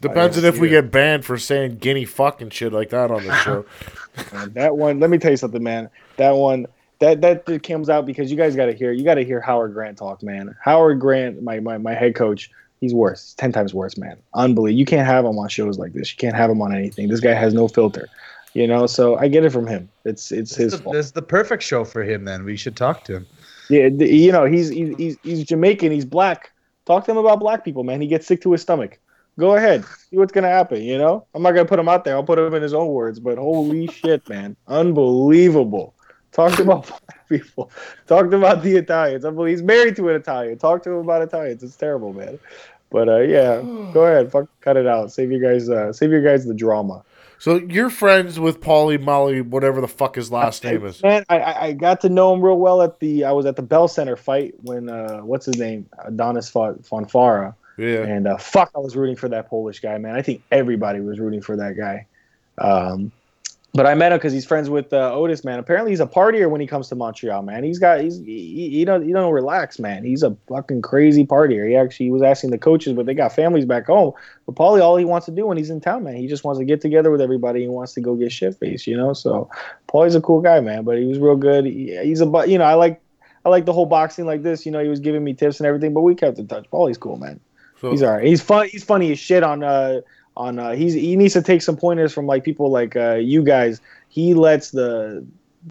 [SPEAKER 1] Depends on if we get banned for saying guinea fucking shit like that on the show.
[SPEAKER 4] Man, that one. Let me tell you something, man. That one. That that comes out because you guys got to hear. You got to hear Howard Grant talk, man. Howard Grant, my, my my head coach. He's worse. He's ten times worse, man. Unbelievable. You can't have him on shows like this. You can't have him on anything. This guy has no filter. You know. So I get it from him. It's it's his
[SPEAKER 5] This
[SPEAKER 4] fault.
[SPEAKER 5] is the perfect show for him. Then we should talk to him.
[SPEAKER 4] Yeah, th- you know, he's he's he's, he's Jamaican. He's black. Talk to him about black people, man. He gets sick to his stomach. Go ahead, see what's gonna happen. You know, I'm not gonna put him out there. I'll put him in his own words. But holy shit, man, unbelievable. Talk to him about black people. Talk to him about the Italians. Unbelievable. He's married to an Italian. Talk to him about Italians. It's terrible, man. But uh, yeah, go ahead, fuck, cut it out. Save you guys. Uh, save you guys the drama.
[SPEAKER 1] So you're friends with Paulie Molly, whatever the fuck his last name is.
[SPEAKER 4] Man, I, I I got to know him real well at the. I was at the Bell Center fight when uh, what's his name, Adonis fought Fonfara,
[SPEAKER 1] Yeah.
[SPEAKER 4] and uh, fuck, I was rooting for that Polish guy, man. I think everybody was rooting for that guy. Um, but I met him because he's friends with uh, Otis, man. Apparently, he's a partier when he comes to Montreal, man. He's got he's he, he don't he don't relax, man. He's a fucking crazy partier. He actually was asking the coaches, but they got families back home. But Paulie, all he wants to do when he's in town, man, he just wants to get together with everybody. He wants to go get shit faced, you know. So Paulie's a cool guy, man. But he was real good. He, he's a bu- you know I like I like the whole boxing like this. You know, he was giving me tips and everything, but we kept in touch. Paulie's cool, man.
[SPEAKER 1] So,
[SPEAKER 4] He's all right. He's fun. He's funny as shit on uh on uh he's he needs to take some pointers from like people like uh you guys. He lets the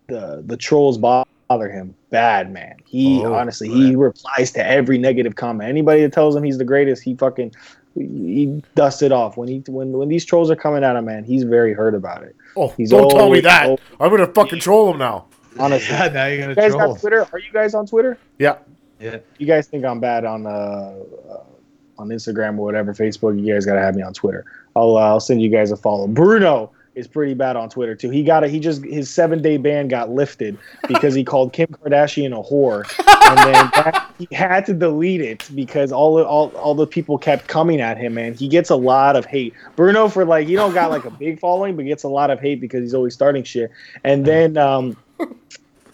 [SPEAKER 4] the the trolls bother him bad, man. He
[SPEAKER 1] Oh,
[SPEAKER 4] honestly he replies to every negative comment. Anybody that tells him he's the greatest, he fucking he dusts it off. When he when when these trolls are coming at him, man, he's very hurt about it.
[SPEAKER 1] oh,
[SPEAKER 4] he's
[SPEAKER 1] don't tell me that.
[SPEAKER 4] oh.
[SPEAKER 1] I'm gonna fucking troll him now.
[SPEAKER 4] Honestly,
[SPEAKER 5] Yeah, now you're gonna
[SPEAKER 4] guys
[SPEAKER 5] troll.
[SPEAKER 4] got Twitter? Are you guys on Twitter?
[SPEAKER 1] Yeah.
[SPEAKER 5] Yeah.
[SPEAKER 4] you guys think I'm bad on uh, uh on Instagram or whatever, Facebook, you guys gotta have me on Twitter. I'll uh, I'll send you guys a follow. Bruno is pretty bad on Twitter too. He got a, he just his seven day ban got lifted because he called Kim Kardashian a whore, and then that, he had to delete it because all all all the people kept coming at him. Man, he gets a lot of hate. Bruno for like he don't got like a big following, but gets a lot of hate because he's always starting shit. And then um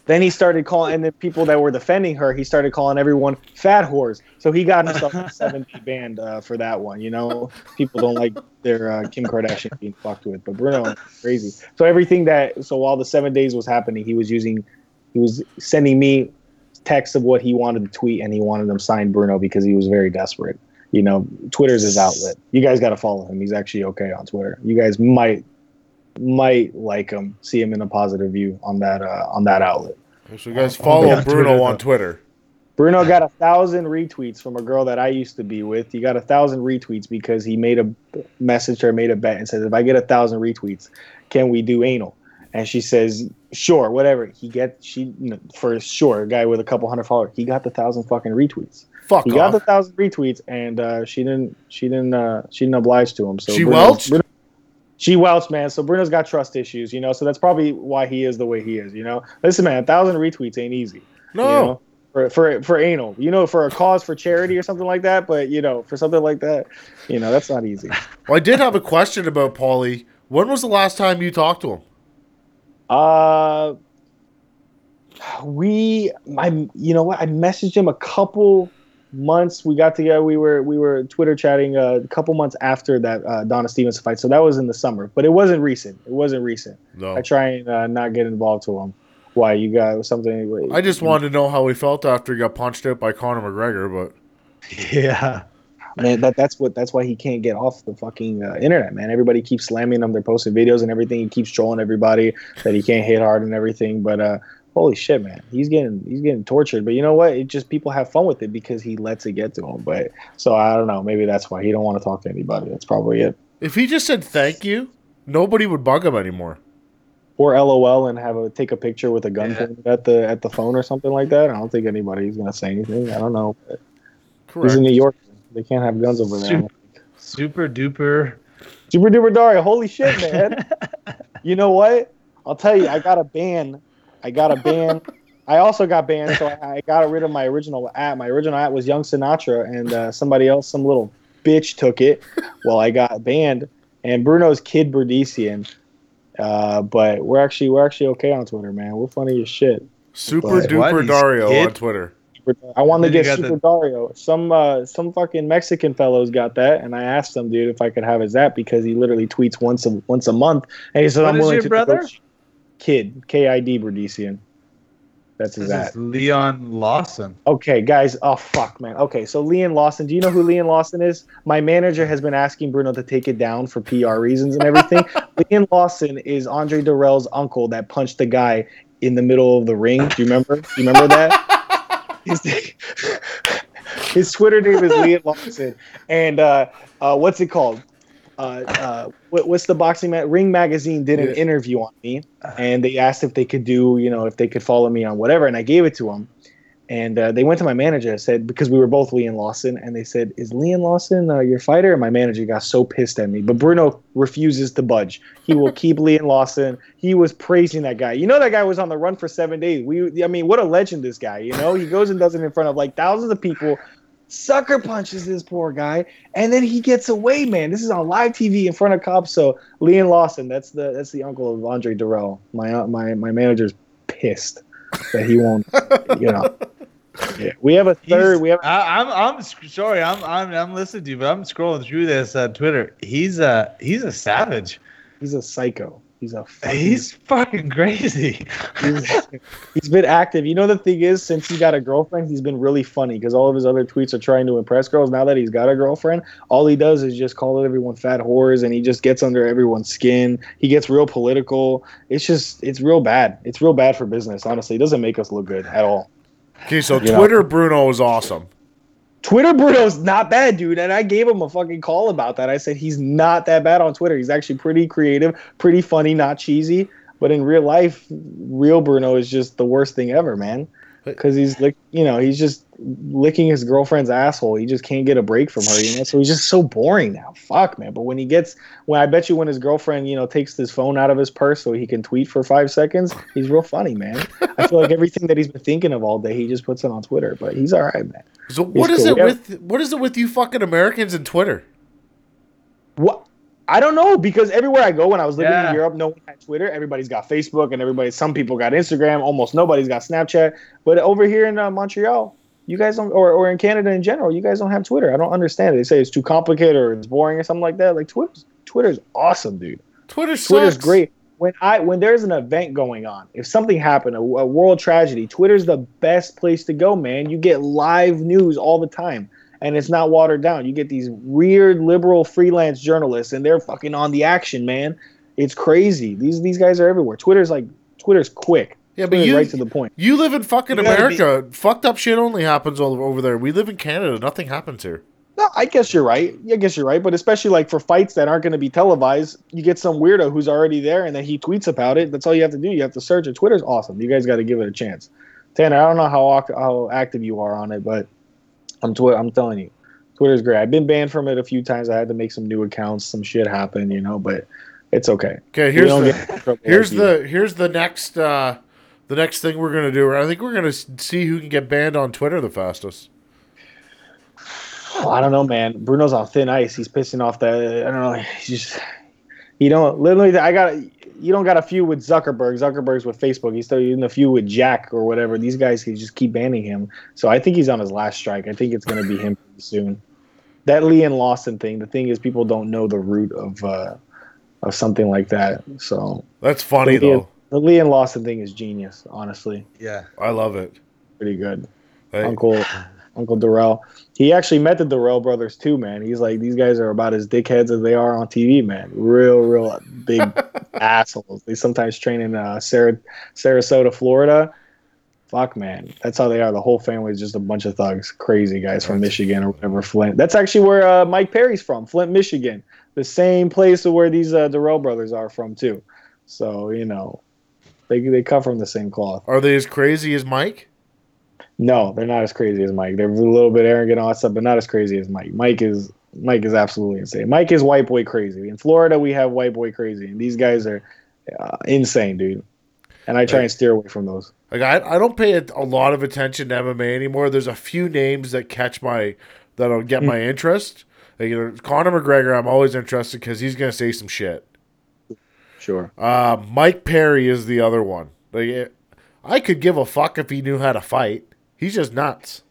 [SPEAKER 4] then he started calling, and the people that were defending her, he started calling everyone fat whores. So he got himself a seven day banned uh, for that one. You know, people don't like their uh, Kim Kardashian being fucked with, but Bruno crazy. So everything that, so while the seven days was happening, he was using, he was sending me texts of what he wanted to tweet, and he wanted them signed Bruno because he was very desperate. You know, Twitter's his outlet. You guys got to follow him. He's actually okay on Twitter. You guys might might like him, see him in a positive view on that uh, on that outlet.
[SPEAKER 1] So you guys follow
[SPEAKER 6] on
[SPEAKER 1] Bruno
[SPEAKER 6] Twitter,
[SPEAKER 1] on. Twitter.
[SPEAKER 4] Bruno got a thousand retweets from a girl that I used to be with. He got a thousand retweets because he made a message her, made a bet, and says, "If I get a thousand retweets, can we do anal?" And she says, "Sure, whatever." He get she for sure, a guy with a couple hundred followers. He got the thousand fucking retweets.
[SPEAKER 1] Fuck
[SPEAKER 4] He
[SPEAKER 1] off.
[SPEAKER 4] got the thousand retweets, and uh, she didn't. She didn't. Uh, she didn't oblige to him. So
[SPEAKER 1] She
[SPEAKER 4] Bruno's-
[SPEAKER 1] welched?
[SPEAKER 4] Bruno- she welched, man. So Bruno's got trust issues, you know. So that's probably why he is the way he is, you know. Listen, man, a thousand retweets ain't easy.
[SPEAKER 1] no.
[SPEAKER 4] You know? For, for for anal, you know, for a cause for charity or something like that. But you know, for something like that, you know, that's not easy.
[SPEAKER 1] Well, I did have a question about Paulie. When was the last time you talked to him?
[SPEAKER 4] Uh, we, I, you know what? I messaged him a couple months. We got together. We were we were Twitter chatting uh, a couple months after that uh, Donna Stevens fight. So that was in the summer, but it wasn't recent. It wasn't recent.
[SPEAKER 1] No.
[SPEAKER 4] I try and uh, not get involved to him. Why you got something?
[SPEAKER 1] I just wanted to know how he felt after he got punched out by Conor McGregor, but
[SPEAKER 6] Yeah.
[SPEAKER 4] Man, that that's what that's why he can't get off the fucking uh, internet, man. Everybody keeps slamming him. They're posting videos and everything. He keeps trolling everybody that he can't hit hard and everything. But uh, holy shit, man, he's getting he's getting tortured. But you know what? It just people have fun with it because he lets it get to him. But so I don't know. Maybe that's why he don't want to talk to anybody. That's probably it.
[SPEAKER 1] if he just said thank you, nobody would bug him anymore.
[SPEAKER 4] Or LOL and have a take a picture with a gun
[SPEAKER 6] Yeah.
[SPEAKER 4] at the at the phone or something like that. I don't think anybody's gonna say anything. I don't know. But he's in New York. They can't have guns over there.
[SPEAKER 6] Super, super duper.
[SPEAKER 4] Super duper Dario, holy shit, man. you know what? I'll tell you, I got a ban. I got a ban. I also got banned, so I, I got rid of my original app. My original app was Young Sinatra, and uh, somebody else, some little bitch, took it. Well, I got banned, and Bruno's Kid Bredicean. Uh, but we're actually we're actually okay on Twitter, man. We're funny as shit.
[SPEAKER 1] Super
[SPEAKER 4] What?
[SPEAKER 1] duper
[SPEAKER 6] He's
[SPEAKER 1] Dario
[SPEAKER 6] kid?
[SPEAKER 1] on Twitter.
[SPEAKER 4] I wanted to get Super
[SPEAKER 6] the-
[SPEAKER 4] Dario. Some uh, some fucking Mexican fellows got that, and I asked them, dude, if I could have his app because he literally tweets once a once a month, and he said,
[SPEAKER 6] What
[SPEAKER 4] "I'm
[SPEAKER 6] is
[SPEAKER 4] willing
[SPEAKER 6] your
[SPEAKER 4] to."
[SPEAKER 6] brother?
[SPEAKER 4] negotiate." Kid K I D Bredicean. That's his
[SPEAKER 6] This. Leon Lawson.
[SPEAKER 4] Okay, guys. Oh fuck, man. Okay, so Leon Lawson. Do you know who Leon Lawson is? My manager has been asking Bruno to take it down for PR reasons and everything. Leon Lawson is Andre Dirrell's uncle that punched the guy in the middle of the ring. Do you remember? Do you remember that? his, his Twitter name is Leon Lawson, and uh, uh, what's it called? Uh, uh, what, what's the boxing ma- ring magazine did an interview on me and they asked if they could do you know if they could follow me on whatever and i gave it to them and uh, they went to my manager and said because we were both Leon Lawson, and they said, "Is Leon Lawson uh, your fighter?" And my manager got so pissed at me, but Bruno refuses to budge. He will keep Leon Lawson. He was praising that guy. You know that guy was on the run for seven days. We, I mean, what a legend this guy. You know, he goes and does it in front of like thousands of people. Sucker punches this poor guy, and then he gets away, man. This is on live TV in front of cops. So Leon Lawson, that's the that's the uncle of Andre Dirrell. My uh, my my manager's pissed that he won't. You know. Yeah. We have a third.
[SPEAKER 6] He's-
[SPEAKER 4] We have
[SPEAKER 6] I, I'm. I'm sorry. I'm. I'm. I'm listening to you, but I'm scrolling through this uh, Twitter. He's a. He's a savage.
[SPEAKER 4] He's a psycho. He's a. Fucking,
[SPEAKER 6] He's fucking crazy.
[SPEAKER 4] he's, he's been active. You know the thing is, since he got a girlfriend, he's been really funny because all of his other tweets are trying to impress girls. Now that he's got a girlfriend, all he does is just call everyone fat whores, and he just gets under everyone's skin. He gets real political. It's just, it's real bad. It's real bad for business. Honestly, it doesn't make us look good at all.
[SPEAKER 1] Okay, so
[SPEAKER 4] You know.
[SPEAKER 1] Twitter Bruno is awesome.
[SPEAKER 4] Twitter Bruno's not bad, dude. And I gave him a fucking call about that. I said he's not that bad on Twitter. He's actually pretty creative, pretty funny, not cheesy. But in real life, real Bruno is just the worst thing ever, man. Because he's like, you know, he's just licking his girlfriend's asshole. He just can't get a break from her, you know. So he's just so boring now. Fuck, man. But when he gets, when I bet you when his girlfriend, you know, takes his phone out of his purse so he can tweet for five seconds, he's real funny, man. I feel like everything that he's been thinking of all day, he just puts it on Twitter. But he's all right, man.
[SPEAKER 1] So what
[SPEAKER 4] He's
[SPEAKER 1] is
[SPEAKER 4] cool.
[SPEAKER 1] it with what is it with you fucking Americans and Twitter?
[SPEAKER 4] What? I don't know because everywhere I go when I was living
[SPEAKER 6] Yeah.
[SPEAKER 4] in Europe, no one had Twitter. Everybody's got Facebook, and everybody. Some people got Instagram. Almost nobody's got Snapchat. But over here in uh, Montreal, you guys don't, or, or in Canada in general, you guys don't have Twitter. I don't understand it. They say it's too complicated or it's boring or something like that. Like Twitter's Twitter's awesome, dude.
[SPEAKER 1] Twitter sucks.
[SPEAKER 4] Twitter's great. When I when there's an event going on, if something happened, a, a world tragedy, Twitter's the best place to go, man. You get live news all the time, and it's not watered down. You get these weird liberal freelance journalists, and they're fucking on the action, man. It's crazy. These these guys are everywhere. Twitter's like Twitter's quick.
[SPEAKER 1] Yeah, but
[SPEAKER 4] Twitter's
[SPEAKER 1] you
[SPEAKER 4] right to the point.
[SPEAKER 1] You live in fucking
[SPEAKER 4] You gotta be-
[SPEAKER 1] America. Fucked up shit only happens all over there. We live in Canada. Nothing happens here.
[SPEAKER 4] No, I guess you're right. I guess you're right. But especially like for fights that aren't going to be televised, you get some weirdo who's already there and then he tweets about it. That's all you have to do. You have to search it. Twitter's awesome. You guys got to give it a chance. Tanner, I don't know how how active you are on it, but I'm twi- I'm telling you, Twitter's great. I've been banned from it a few times. I had to make some new accounts. Some shit happened, you know, but it's okay.
[SPEAKER 1] Okay, here's the
[SPEAKER 4] get in trouble
[SPEAKER 1] here's
[SPEAKER 4] like you.
[SPEAKER 1] the here's the next uh the next thing we're gonna do. I think we're gonna see who can get banned on Twitter the fastest.
[SPEAKER 4] Oh, I don't know, man. Bruno's on thin ice. He's pissing off the. I don't know. He's just. You don't literally. I got. You don't got a few with Zuckerberg. Zuckerberg's with Facebook. He's still in a few with Jack or whatever. These guys can just keep banning him. So I think he's on his last strike. I think it's going to be him soon. That Leon Lawson thing. The thing is, people don't know the root of uh, of something like that. So
[SPEAKER 1] That's funny
[SPEAKER 4] the Leon,
[SPEAKER 1] though.
[SPEAKER 4] the Leon Lawson thing is genius. Honestly,
[SPEAKER 5] Yeah.
[SPEAKER 1] I love it.
[SPEAKER 4] pretty good.
[SPEAKER 1] Hey,
[SPEAKER 4] Uncle Uncle Dirrell. He actually met the Dirrell brothers too, man. He's like these guys are about as dickheads as they are on TV, man. Real, real big assholes. They sometimes train in uh, Sarah, Sarasota, Florida. Fuck, man. That's how they are. The whole family is just a bunch of thugs, crazy guys from Michigan or whatever. Flint. That's actually where uh, Mike Perry's from, Flint, Michigan. The same place where these uh, Dirrell brothers are from too. So you know, they they come from the same cloth.
[SPEAKER 1] Are they as crazy as Mike?
[SPEAKER 4] No, they're not as crazy as Mike. They're a little bit arrogant and all that stuff, but not as crazy as Mike. Mike is Mike is absolutely insane. Mike is white boy crazy. In Florida, we have white boy crazy, and these guys are uh, insane, dude. And I try and steer away from those.
[SPEAKER 1] Like I, I don't pay a, a lot of attention to MMA anymore. There's a few names that catch my that'll get my interest. Like, you know, Conor McGregor, I'm always interested because he's gonna say some shit.
[SPEAKER 4] Sure.
[SPEAKER 1] Uh, Mike Perry is the other one. Like, it, I could give a fuck if he knew how to fight. He's just nuts.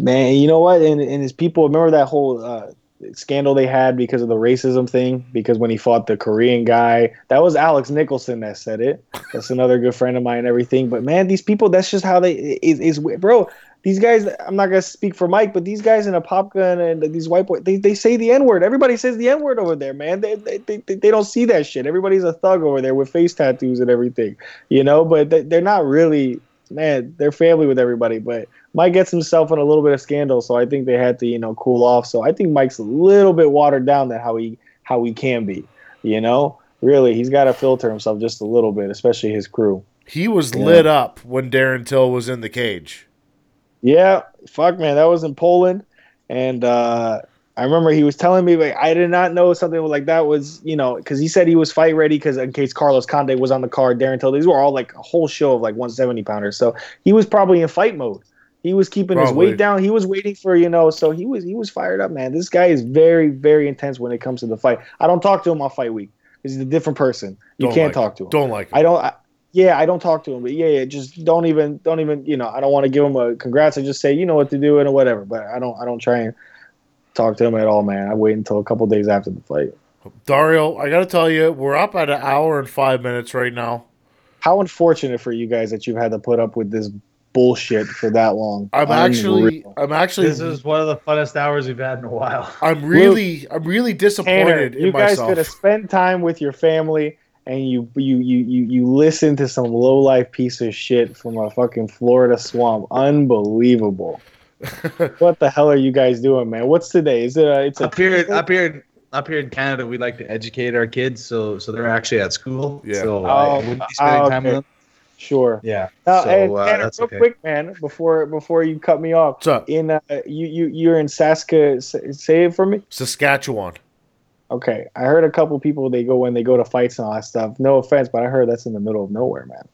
[SPEAKER 4] Man, you know what? And and his people remember that whole uh, scandal they had because of the racism thing. Because when he fought the Korean guy, that was Alex Nicholson that said it. That's another good friend of mine and everything. But man, these people, that's just how they is is bro. These guys, I'm not gonna speak for Mike, but these guys in a pop gun and these white boys, they, they say the N word. Everybody says the N word over there, man. They, they, they, they don't see that shit. Everybody's a thug over there with face tattoos and everything, you know. But they, they're not really, man. They're family with everybody, but Mike gets himself in a little bit of scandal, so I think they had to, you know, cool off. So I think Mike's a little bit watered down than how he how he can be. You know, really, he's got to filter himself just a little bit, especially his crew.
[SPEAKER 1] He was
[SPEAKER 4] Yeah.
[SPEAKER 1] lit up when Darren Till was in the cage.
[SPEAKER 4] Yeah, fuck, man, that was in Poland, and uh, I remember he was telling me like I did not know something like that was, you know, because he said he was fight ready because in case Carlos Condit was on the card, Darren Till, these were all like a whole show of like 170 pounders, so he was probably in fight mode. He was keeping his weight down. He was waiting for you know, so he was he was fired up, man. This guy is very very intense when it comes to the fight. I don't talk to him on fight week. He's a different person. You
[SPEAKER 1] Don't
[SPEAKER 4] can't
[SPEAKER 1] like
[SPEAKER 4] talk
[SPEAKER 1] him.
[SPEAKER 4] to him.
[SPEAKER 1] Don't like him.
[SPEAKER 4] I don't. I, yeah, I don't talk to him, but yeah, yeah, just don't even, don't even, you know, I don't want to give him a congrats. I just say, you know what to do and whatever. But I don't, I don't try and talk to him at all, man. I wait until a couple days after the fight.
[SPEAKER 1] Dario, I got to tell you, we're up at an hour and five minutes right now.
[SPEAKER 4] How unfortunate for you guys that you've had to put up with this bullshit for that long.
[SPEAKER 1] I'm actually,
[SPEAKER 4] Unreal.
[SPEAKER 1] I'm actually,
[SPEAKER 6] This is one of the funnest hours we've had in a while.
[SPEAKER 1] I'm really, I'm really disappointed
[SPEAKER 4] Tanner,
[SPEAKER 1] disappointed
[SPEAKER 4] you
[SPEAKER 1] in
[SPEAKER 4] guys
[SPEAKER 1] myself.
[SPEAKER 4] could have spent time with your family and you you you you you listen to some low life piece of shit from a fucking Florida swamp. Unbelievable. what the hell are you guys doing, man? What's today? Is it a, it's a
[SPEAKER 5] Up here, up here, up here in Canada, we like to educate our kids, so so they're actually at school.
[SPEAKER 1] Yeah.
[SPEAKER 5] So
[SPEAKER 4] Oh,
[SPEAKER 5] I wouldn't be spending
[SPEAKER 4] oh,
[SPEAKER 5] time with them.
[SPEAKER 4] sure.
[SPEAKER 5] Yeah.
[SPEAKER 4] Now,
[SPEAKER 5] so
[SPEAKER 4] and
[SPEAKER 5] uh,
[SPEAKER 4] Tanner,
[SPEAKER 5] that's
[SPEAKER 4] real
[SPEAKER 5] okay.
[SPEAKER 4] quick, man, before before you cut me off,
[SPEAKER 1] What's up?
[SPEAKER 4] in uh, you you you're in Saska. Say say it for me.
[SPEAKER 1] Saskatchewan.
[SPEAKER 4] Okay, I heard a couple people they go when they go to fights and all that stuff. No offense, but I heard that's in the middle of nowhere, man.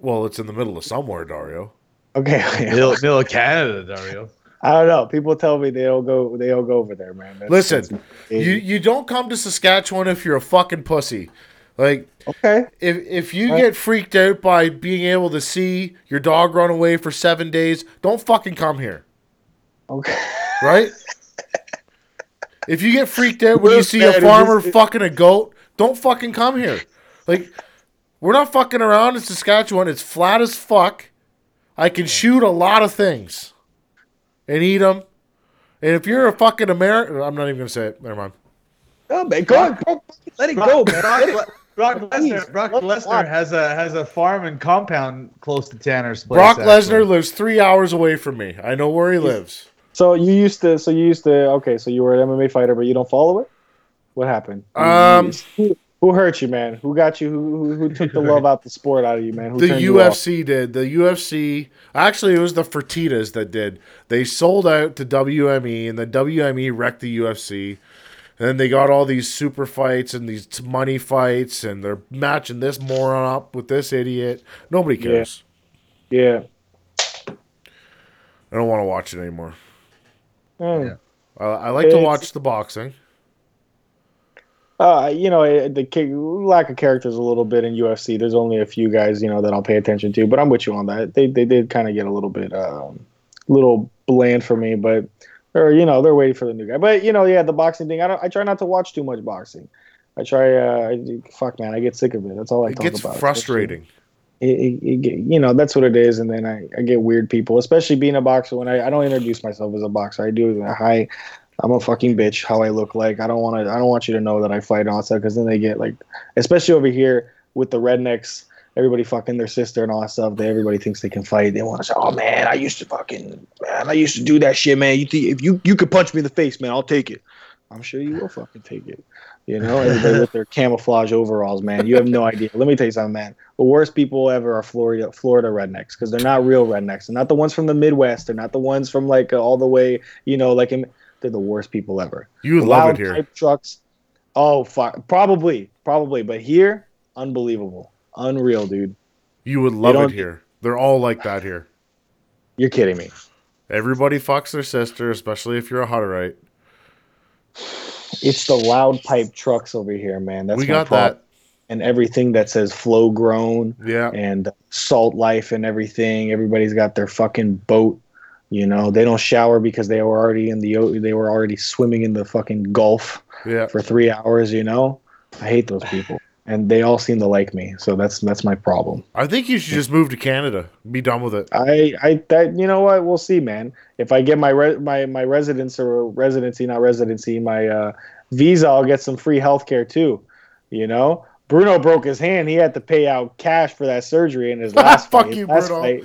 [SPEAKER 1] Well, it's in the middle of somewhere, Dario.
[SPEAKER 4] Okay,
[SPEAKER 5] Middle, middle of Canada, Dario.
[SPEAKER 4] I don't know. People tell me they don't go they don't go over there, man. That's-
[SPEAKER 1] Listen,
[SPEAKER 4] that's-
[SPEAKER 1] You you don't come to Saskatchewan if you're a fucking pussy. Like
[SPEAKER 4] okay?
[SPEAKER 1] if if you
[SPEAKER 4] Right.
[SPEAKER 1] get freaked out by being able to see your dog run away for seven days, don't fucking come here,
[SPEAKER 4] Okay.
[SPEAKER 1] right? if you get freaked out when you see a farmer fucking a goat, don't fucking come here. Like we're not fucking around in Saskatchewan. It's flat as fuck. I can shoot a lot of things and eat them. And if you're a fucking American, I'm not even gonna say it. Never mind.
[SPEAKER 4] No, man, go, go let it go, man. Let it-
[SPEAKER 6] Brock Lesnar. Brock Lesnar has a has a farm and compound close to Tanner's place.
[SPEAKER 1] Brock
[SPEAKER 6] actually.
[SPEAKER 1] Lesnar lives three hours away from me. I know where he lives.
[SPEAKER 4] So you used to. So you used to. Okay, so you were an MMA fighter, but you don't follow it. What happened? You-
[SPEAKER 1] Um,
[SPEAKER 4] who, who hurt you, man? Who got you? Who, who, who took the love out the sport out of you, man? Who
[SPEAKER 1] The
[SPEAKER 4] turned you off?
[SPEAKER 1] UFC did. The UFC actually it was the Fertitas that did. They sold out to WME and the WME wrecked the UFC. And then they got all these super fights and these money fights and they're matching this moron up with this idiot. Nobody cares.
[SPEAKER 4] Yeah.
[SPEAKER 1] I don't want to watch it anymore.
[SPEAKER 4] Hmm.
[SPEAKER 1] I, I like to watch the boxing.
[SPEAKER 4] Uh, you know, the lack of characters a little bit in UFC. There's only a few guys, you know, that I'll pay attention to. But I'm with you on that. They they did kind of get a little bit, um, little bland for me. But or you know, they're waiting for the new guy. But you know, yeah, the boxing thing. I don't. I try not to watch too much boxing. I try. Uh, I, fuck, man, I get sick of it. That's all I
[SPEAKER 1] It
[SPEAKER 4] talk
[SPEAKER 1] gets
[SPEAKER 4] about.
[SPEAKER 1] frustrating.
[SPEAKER 4] It, it, it, you know, that's what it is. And then I, I get weird people, especially being a boxer. When I, I don't introduce myself as a boxer, I do. Hi, I'm a fucking bitch. How I look like. I don't want to. I don't want you to know that I fight and all that. Because then they get like, especially over here with the rednecks. Everybody fucking their sister and all that stuff. They everybody thinks they can fight. They want to say, "Oh man, I used to fucking man, I used to do that shit, man. You think if you you could punch me in the face, man, I'll take it. I'm sure you will fucking take it. You know, everybody with their camouflage overalls, man. You have no idea. Let me tell you something, man. The worst people ever are Florida Florida rednecks because they're not real rednecks. They're not the ones from the Midwest. They're not the ones from like uh, all the way, you know, like in, they're the worst people ever.
[SPEAKER 1] You would
[SPEAKER 4] The
[SPEAKER 1] love
[SPEAKER 4] loud
[SPEAKER 1] it here.
[SPEAKER 4] pipe trucks. Oh, fuck. Probably, probably, but here, unbelievable, unreal, dude.
[SPEAKER 1] You would love it here. They're all like that here.
[SPEAKER 4] You're kidding me.
[SPEAKER 1] Everybody fucks their sister, especially if you're a Hutterite.
[SPEAKER 4] It's the loud pipe trucks over here, man. That's
[SPEAKER 1] we got
[SPEAKER 4] problem.
[SPEAKER 1] that.
[SPEAKER 4] and everything that says flow grown
[SPEAKER 1] Yeah.
[SPEAKER 4] and salt life and everything. Everybody's got their fucking boat. You know, they don't shower because they were already in the they were already swimming in the fucking Gulf
[SPEAKER 1] Yeah.
[SPEAKER 4] for three hours. You know, I hate those people, and they all seem to like me. So that's that's my problem.
[SPEAKER 1] I think you should just move to Canada. Be done with it.
[SPEAKER 4] I I that you know what we'll see, man. If I get my re- my my residence or residency, not residency, my uh, visa, I'll get some free healthcare too. You know, Bruno broke his hand. He had to pay out cash for that surgery in his last
[SPEAKER 1] Fuck
[SPEAKER 4] fight.
[SPEAKER 1] you,
[SPEAKER 4] Last
[SPEAKER 1] Bruno.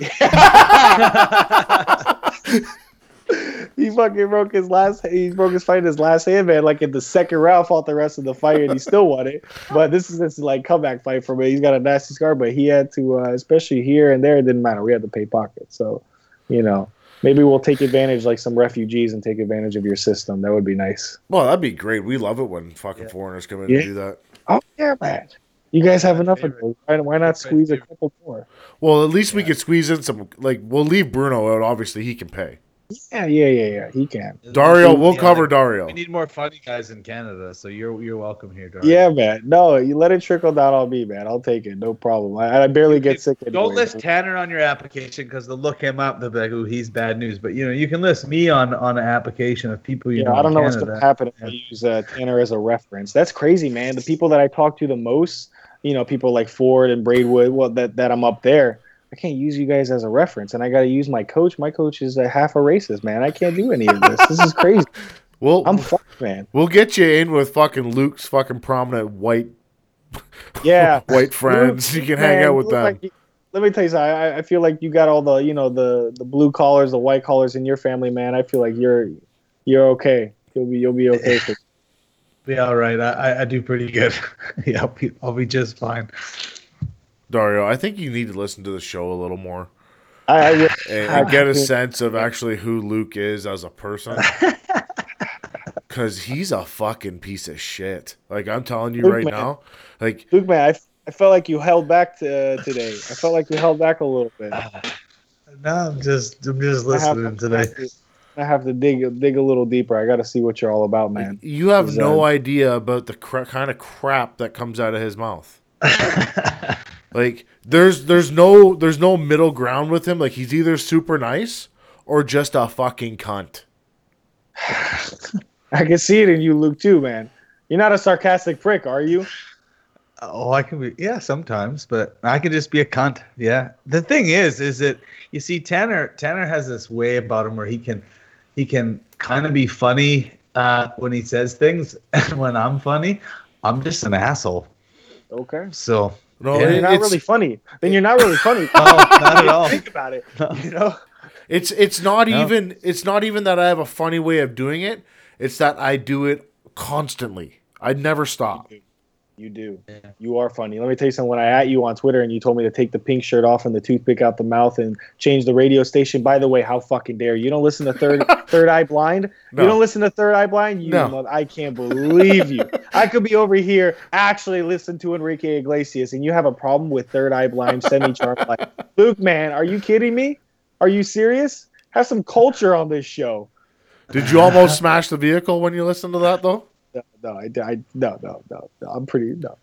[SPEAKER 4] he fucking broke his last. He broke his fight in his last hand, man. Like in the second round, fought the rest of the fight, and he still won it. But this is his like comeback fight for me. He's got a nasty scar, but he had to, uh, especially here and there, it didn't matter. We had to pay pockets, so you know. Maybe we'll take advantage, like some refugees, and take advantage of your system. That would be nice.
[SPEAKER 1] Well, that'd be great. We love it when fucking foreigners come in
[SPEAKER 4] Yeah.
[SPEAKER 1] and do that.
[SPEAKER 4] Oh yeah, man. You guys have enough of those. Why, why not squeeze a couple more?
[SPEAKER 1] Well, at least we could squeeze in some. Like, we'll leave Bruno out. Obviously, he can pay.
[SPEAKER 4] Yeah, yeah, yeah, yeah. He can.
[SPEAKER 1] Dario, we'll
[SPEAKER 6] Yeah,
[SPEAKER 1] cover
[SPEAKER 6] like,
[SPEAKER 1] Dario.
[SPEAKER 6] We need more funny guys in Canada, so you're you're welcome here, Dario.
[SPEAKER 4] Yeah, man. No, you let it trickle down on me, man. I'll take it. No problem. I, I barely get sick.
[SPEAKER 6] Don't list Tanner on your application because they'll look him up. They'll be like, "Oh, he's bad news." But you know, you can list me on on an application of people you
[SPEAKER 4] Yeah,
[SPEAKER 6] know.
[SPEAKER 4] I don't
[SPEAKER 6] in
[SPEAKER 4] know what's
[SPEAKER 6] Canada.
[SPEAKER 4] going to happen if I use uh, Tanner as a reference. That's crazy, man. The people that I talk to the most, you know, people like Ford and Braidwood, well, that, that I'm up there, I can't use you guys as a reference. And I got to use my coach. My coach is a half a racist, man. I can't do any of this. this is crazy.
[SPEAKER 1] We'll
[SPEAKER 4] I'm fucked, man.
[SPEAKER 1] we'll get you in with fucking Luke's fucking prominent white
[SPEAKER 4] Yeah.
[SPEAKER 1] white friends. You can hang out with them.
[SPEAKER 4] like let me tell you something. I, I feel like you got all the, you know, the the blue collars, the white collars in your family, man. I feel like you're you're okay. You'll be you'll be okay. for-
[SPEAKER 6] Be all right. I, I, I do pretty good. yeah, I'll be, I'll be just fine.
[SPEAKER 1] Dario, I think you need to listen to the show a little more
[SPEAKER 4] I, I will-
[SPEAKER 1] and, and get a sense of actually who Luke is as a person. Because he's a fucking piece of shit. Like I'm telling you
[SPEAKER 4] Luke,
[SPEAKER 1] right
[SPEAKER 4] man.
[SPEAKER 1] now. Like
[SPEAKER 4] Luke, man, I, I felt like you held back to, uh, today. I felt like you held back a little bit.
[SPEAKER 6] No, I'm just I'm just listening today.
[SPEAKER 4] I have to dig dig a little deeper. I got to see what you're all about, man.
[SPEAKER 1] you have no
[SPEAKER 4] uh,
[SPEAKER 1] idea about the cra- kind of crap that comes out of his mouth. like there's there's no there's no middle ground with him. Like he's either super nice or just a fucking cunt.
[SPEAKER 4] I can see it in you, Luke, too, man. You're not a sarcastic prick, are you?
[SPEAKER 6] Oh, I can be yeah sometimes, but I can just be a cunt. Yeah. The thing is, is that you see Tanner Tanner has this way about him where he can he can kind of be funny uh, when he says things, and when I'm funny, I'm just an asshole.
[SPEAKER 4] Okay.
[SPEAKER 5] So
[SPEAKER 1] No,
[SPEAKER 4] Then
[SPEAKER 1] it-
[SPEAKER 4] you're not really funny. Then you're not really funny.
[SPEAKER 5] no, not at all.
[SPEAKER 4] Think about it. You know.
[SPEAKER 1] it's it's not
[SPEAKER 5] No.
[SPEAKER 1] even it's not even that I have a funny way of doing it. It's that I do it constantly. I never stop.
[SPEAKER 4] You do. You are funny. Let me tell you something. When I at you on Twitter and you told me to take the pink shirt off and the toothpick out the mouth and change the radio station. By the way, how fucking dare you? You don't listen to Third Third Eye Blind.
[SPEAKER 1] No.
[SPEAKER 4] You don't listen to Third Eye Blind. You,
[SPEAKER 1] No.
[SPEAKER 4] mother- I can't believe you. I could be over here actually listen to Enrique Iglesias, and you have a problem with Third Eye Blind semi charm. Like Luke, man, are you kidding me? Are you serious? Have some culture on this show.
[SPEAKER 1] Did you almost smash the vehicle when you listened to that though?
[SPEAKER 4] No, no, I, I no, no, no, no. I'm pretty no,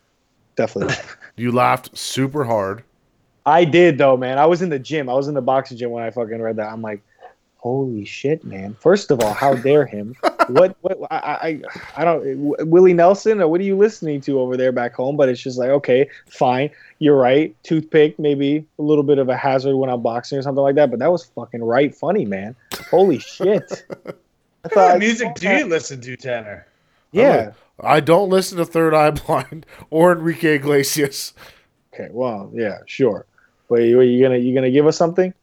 [SPEAKER 4] definitely. not.
[SPEAKER 1] You laughed super hard.
[SPEAKER 4] I did though, man. I was in the gym. I was in the boxing gym when I fucking read that. I'm like, holy shit, man. First of all, how dare him? what? What? I, I, I don't. W- Willie Nelson, or what are you listening to over there back home? But it's just like, okay, fine. You're right. Toothpick, maybe a little bit of a hazard when I'm boxing or something like that. But that was fucking right funny, man. Holy shit. I
[SPEAKER 5] What
[SPEAKER 4] thought
[SPEAKER 5] music do you listen to, Tanner?
[SPEAKER 4] Yeah.
[SPEAKER 1] I don't listen to Third Eye Blind or Enrique Iglesias.
[SPEAKER 4] Okay. Well, yeah, sure. But you, you gonna you gonna give us something?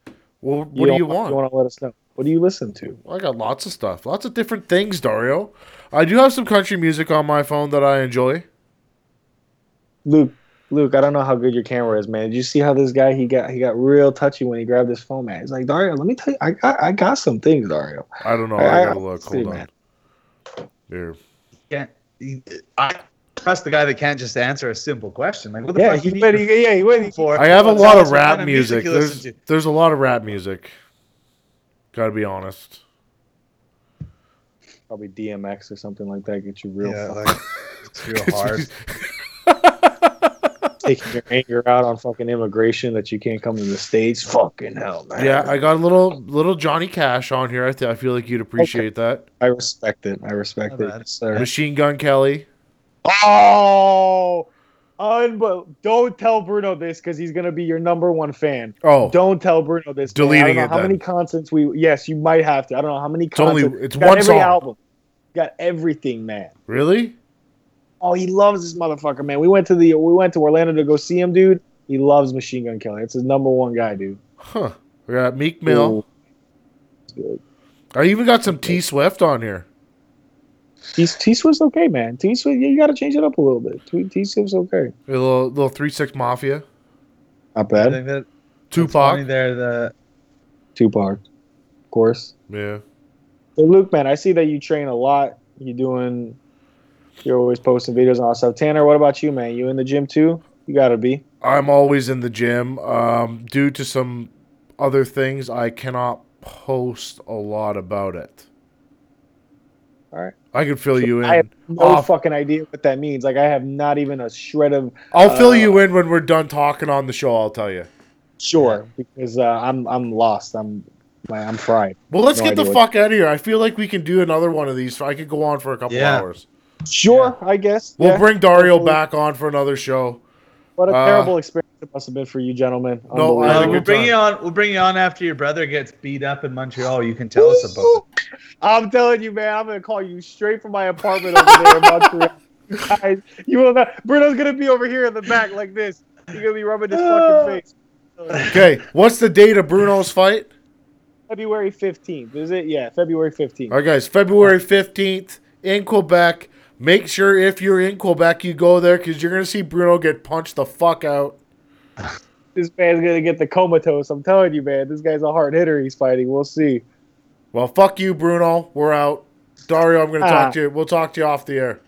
[SPEAKER 1] Well, what do you want?
[SPEAKER 4] You want to let us know? What do you listen to?
[SPEAKER 1] I got lots of stuff, lots of different things, Dario. I do have some country music on my phone that I enjoy.
[SPEAKER 4] Luke, Luke, I don't know how good your camera is, man. Did you see how this guy he got he got real touchy when he grabbed his phone, man? He's like, Dario, let me tell you, I got I got some things, Dario.
[SPEAKER 1] I don't know.
[SPEAKER 4] I-
[SPEAKER 1] I, gotta look.
[SPEAKER 4] let's see,
[SPEAKER 1] Hold on.
[SPEAKER 4] man.
[SPEAKER 1] Here.
[SPEAKER 5] Can't. I trust the guy that can't just answer a simple question. Like, what the
[SPEAKER 4] Yeah,
[SPEAKER 5] fuck
[SPEAKER 4] he
[SPEAKER 5] you need
[SPEAKER 4] he, yeah, he went,
[SPEAKER 5] for?
[SPEAKER 1] I have a lot of rap
[SPEAKER 5] kind of
[SPEAKER 1] music.
[SPEAKER 5] you
[SPEAKER 1] There's there's a lot of rap music. Gotta be honest.
[SPEAKER 4] probably DMX or something like that. Get you real
[SPEAKER 5] Yeah, like it's real hard.
[SPEAKER 4] taking your anger out on fucking immigration that you can't come to the states. Fucking hell, man.
[SPEAKER 1] Yeah, I got a little little Johnny Cash on here. I th- I feel like you'd appreciate that.
[SPEAKER 4] I respect it. I respect
[SPEAKER 5] Not
[SPEAKER 4] it, sir.
[SPEAKER 1] Machine Gun Kelly.
[SPEAKER 4] Oh, unbe- don't tell Bruno this because he's gonna be your number one fan.
[SPEAKER 1] Oh,
[SPEAKER 4] Don't tell Bruno this. man.
[SPEAKER 1] Deleting
[SPEAKER 4] I don't know
[SPEAKER 1] it
[SPEAKER 4] how
[SPEAKER 1] then.
[SPEAKER 4] many concerts we. Yes, you might have to. I don't know how many
[SPEAKER 1] only-
[SPEAKER 4] concerts.
[SPEAKER 1] it's
[SPEAKER 4] Got
[SPEAKER 1] one
[SPEAKER 4] every
[SPEAKER 1] song.
[SPEAKER 4] album. Got everything, man.
[SPEAKER 1] really?
[SPEAKER 4] Oh, he loves this motherfucker, man. We went to the we went to Orlando to go see him, dude. He loves Machine Gun Kelly. It's his number one guy, dude.
[SPEAKER 1] Huh. We got Meek Mill.
[SPEAKER 4] Good.
[SPEAKER 1] I even got some T Swift on here.
[SPEAKER 4] T T Swift's okay, man. T Swift, yeah, you got to change it up a little bit. T T Swift's okay.
[SPEAKER 1] A little little three six Mafia.
[SPEAKER 4] Not
[SPEAKER 5] I
[SPEAKER 4] bad.
[SPEAKER 5] think that that's funny
[SPEAKER 1] Tupac.
[SPEAKER 5] there. The
[SPEAKER 4] Tupac, of course.
[SPEAKER 1] Yeah.
[SPEAKER 4] So Luke, man, I see that you train a lot. You doing, you're always posting videos and all stuff. Tanner, what about you, man? You in the gym too? You gotta be.
[SPEAKER 1] I'm always in the gym. Um, due to some other things, I cannot post a lot about it.
[SPEAKER 4] All right.
[SPEAKER 1] I can fill you in.
[SPEAKER 4] I have no
[SPEAKER 1] off-
[SPEAKER 4] fucking idea what that means. Like I have not even a shred of
[SPEAKER 1] I'll fill
[SPEAKER 4] uh,
[SPEAKER 1] you in when we're done talking on the show. I'll tell you.
[SPEAKER 4] sure because uh, I'm I'm lost. I'm I'm fried.
[SPEAKER 1] Well, let's
[SPEAKER 4] No
[SPEAKER 1] get the fuck out of here. I feel like we can do another one of these. I could go on for a couple
[SPEAKER 5] Yeah.
[SPEAKER 1] hours.
[SPEAKER 4] Sure, I guess.
[SPEAKER 1] We'll
[SPEAKER 4] yeah.
[SPEAKER 1] bring Dario
[SPEAKER 4] Hopefully.
[SPEAKER 1] back on for another show.
[SPEAKER 4] What a
[SPEAKER 1] uh,
[SPEAKER 4] terrible experience it must have been for you, gentlemen.
[SPEAKER 1] No,
[SPEAKER 5] Uh,
[SPEAKER 1] had a
[SPEAKER 4] Unbelievable.
[SPEAKER 5] we'll
[SPEAKER 1] good
[SPEAKER 5] bring
[SPEAKER 1] time.
[SPEAKER 5] you on. We'll bring you on after your brother gets beat up in Montreal. You can tell us about it.
[SPEAKER 4] I'm telling you, man, I'm gonna call you straight from my apartment over there in Montreal. Guys, you will not. Bruno's gonna be over here in the back like this. He's gonna be rubbing his fucking face.
[SPEAKER 1] Okay, what's the date of Bruno's fight?
[SPEAKER 4] February 15th, is it? Yeah, February 15th.
[SPEAKER 1] All right, guys, February 15th in Quebec. Make sure if you're in Quebec, you go there because you're going to see Bruno get punched the fuck out.
[SPEAKER 4] This man's gonna get the comatose. I'm telling you, man. This guy's a hard hitter. He's fighting. We'll see.
[SPEAKER 1] Well, fuck you, Bruno. We're out. Dario, I'm going to
[SPEAKER 4] Ah.
[SPEAKER 1] talk to you. We'll talk to you off the air.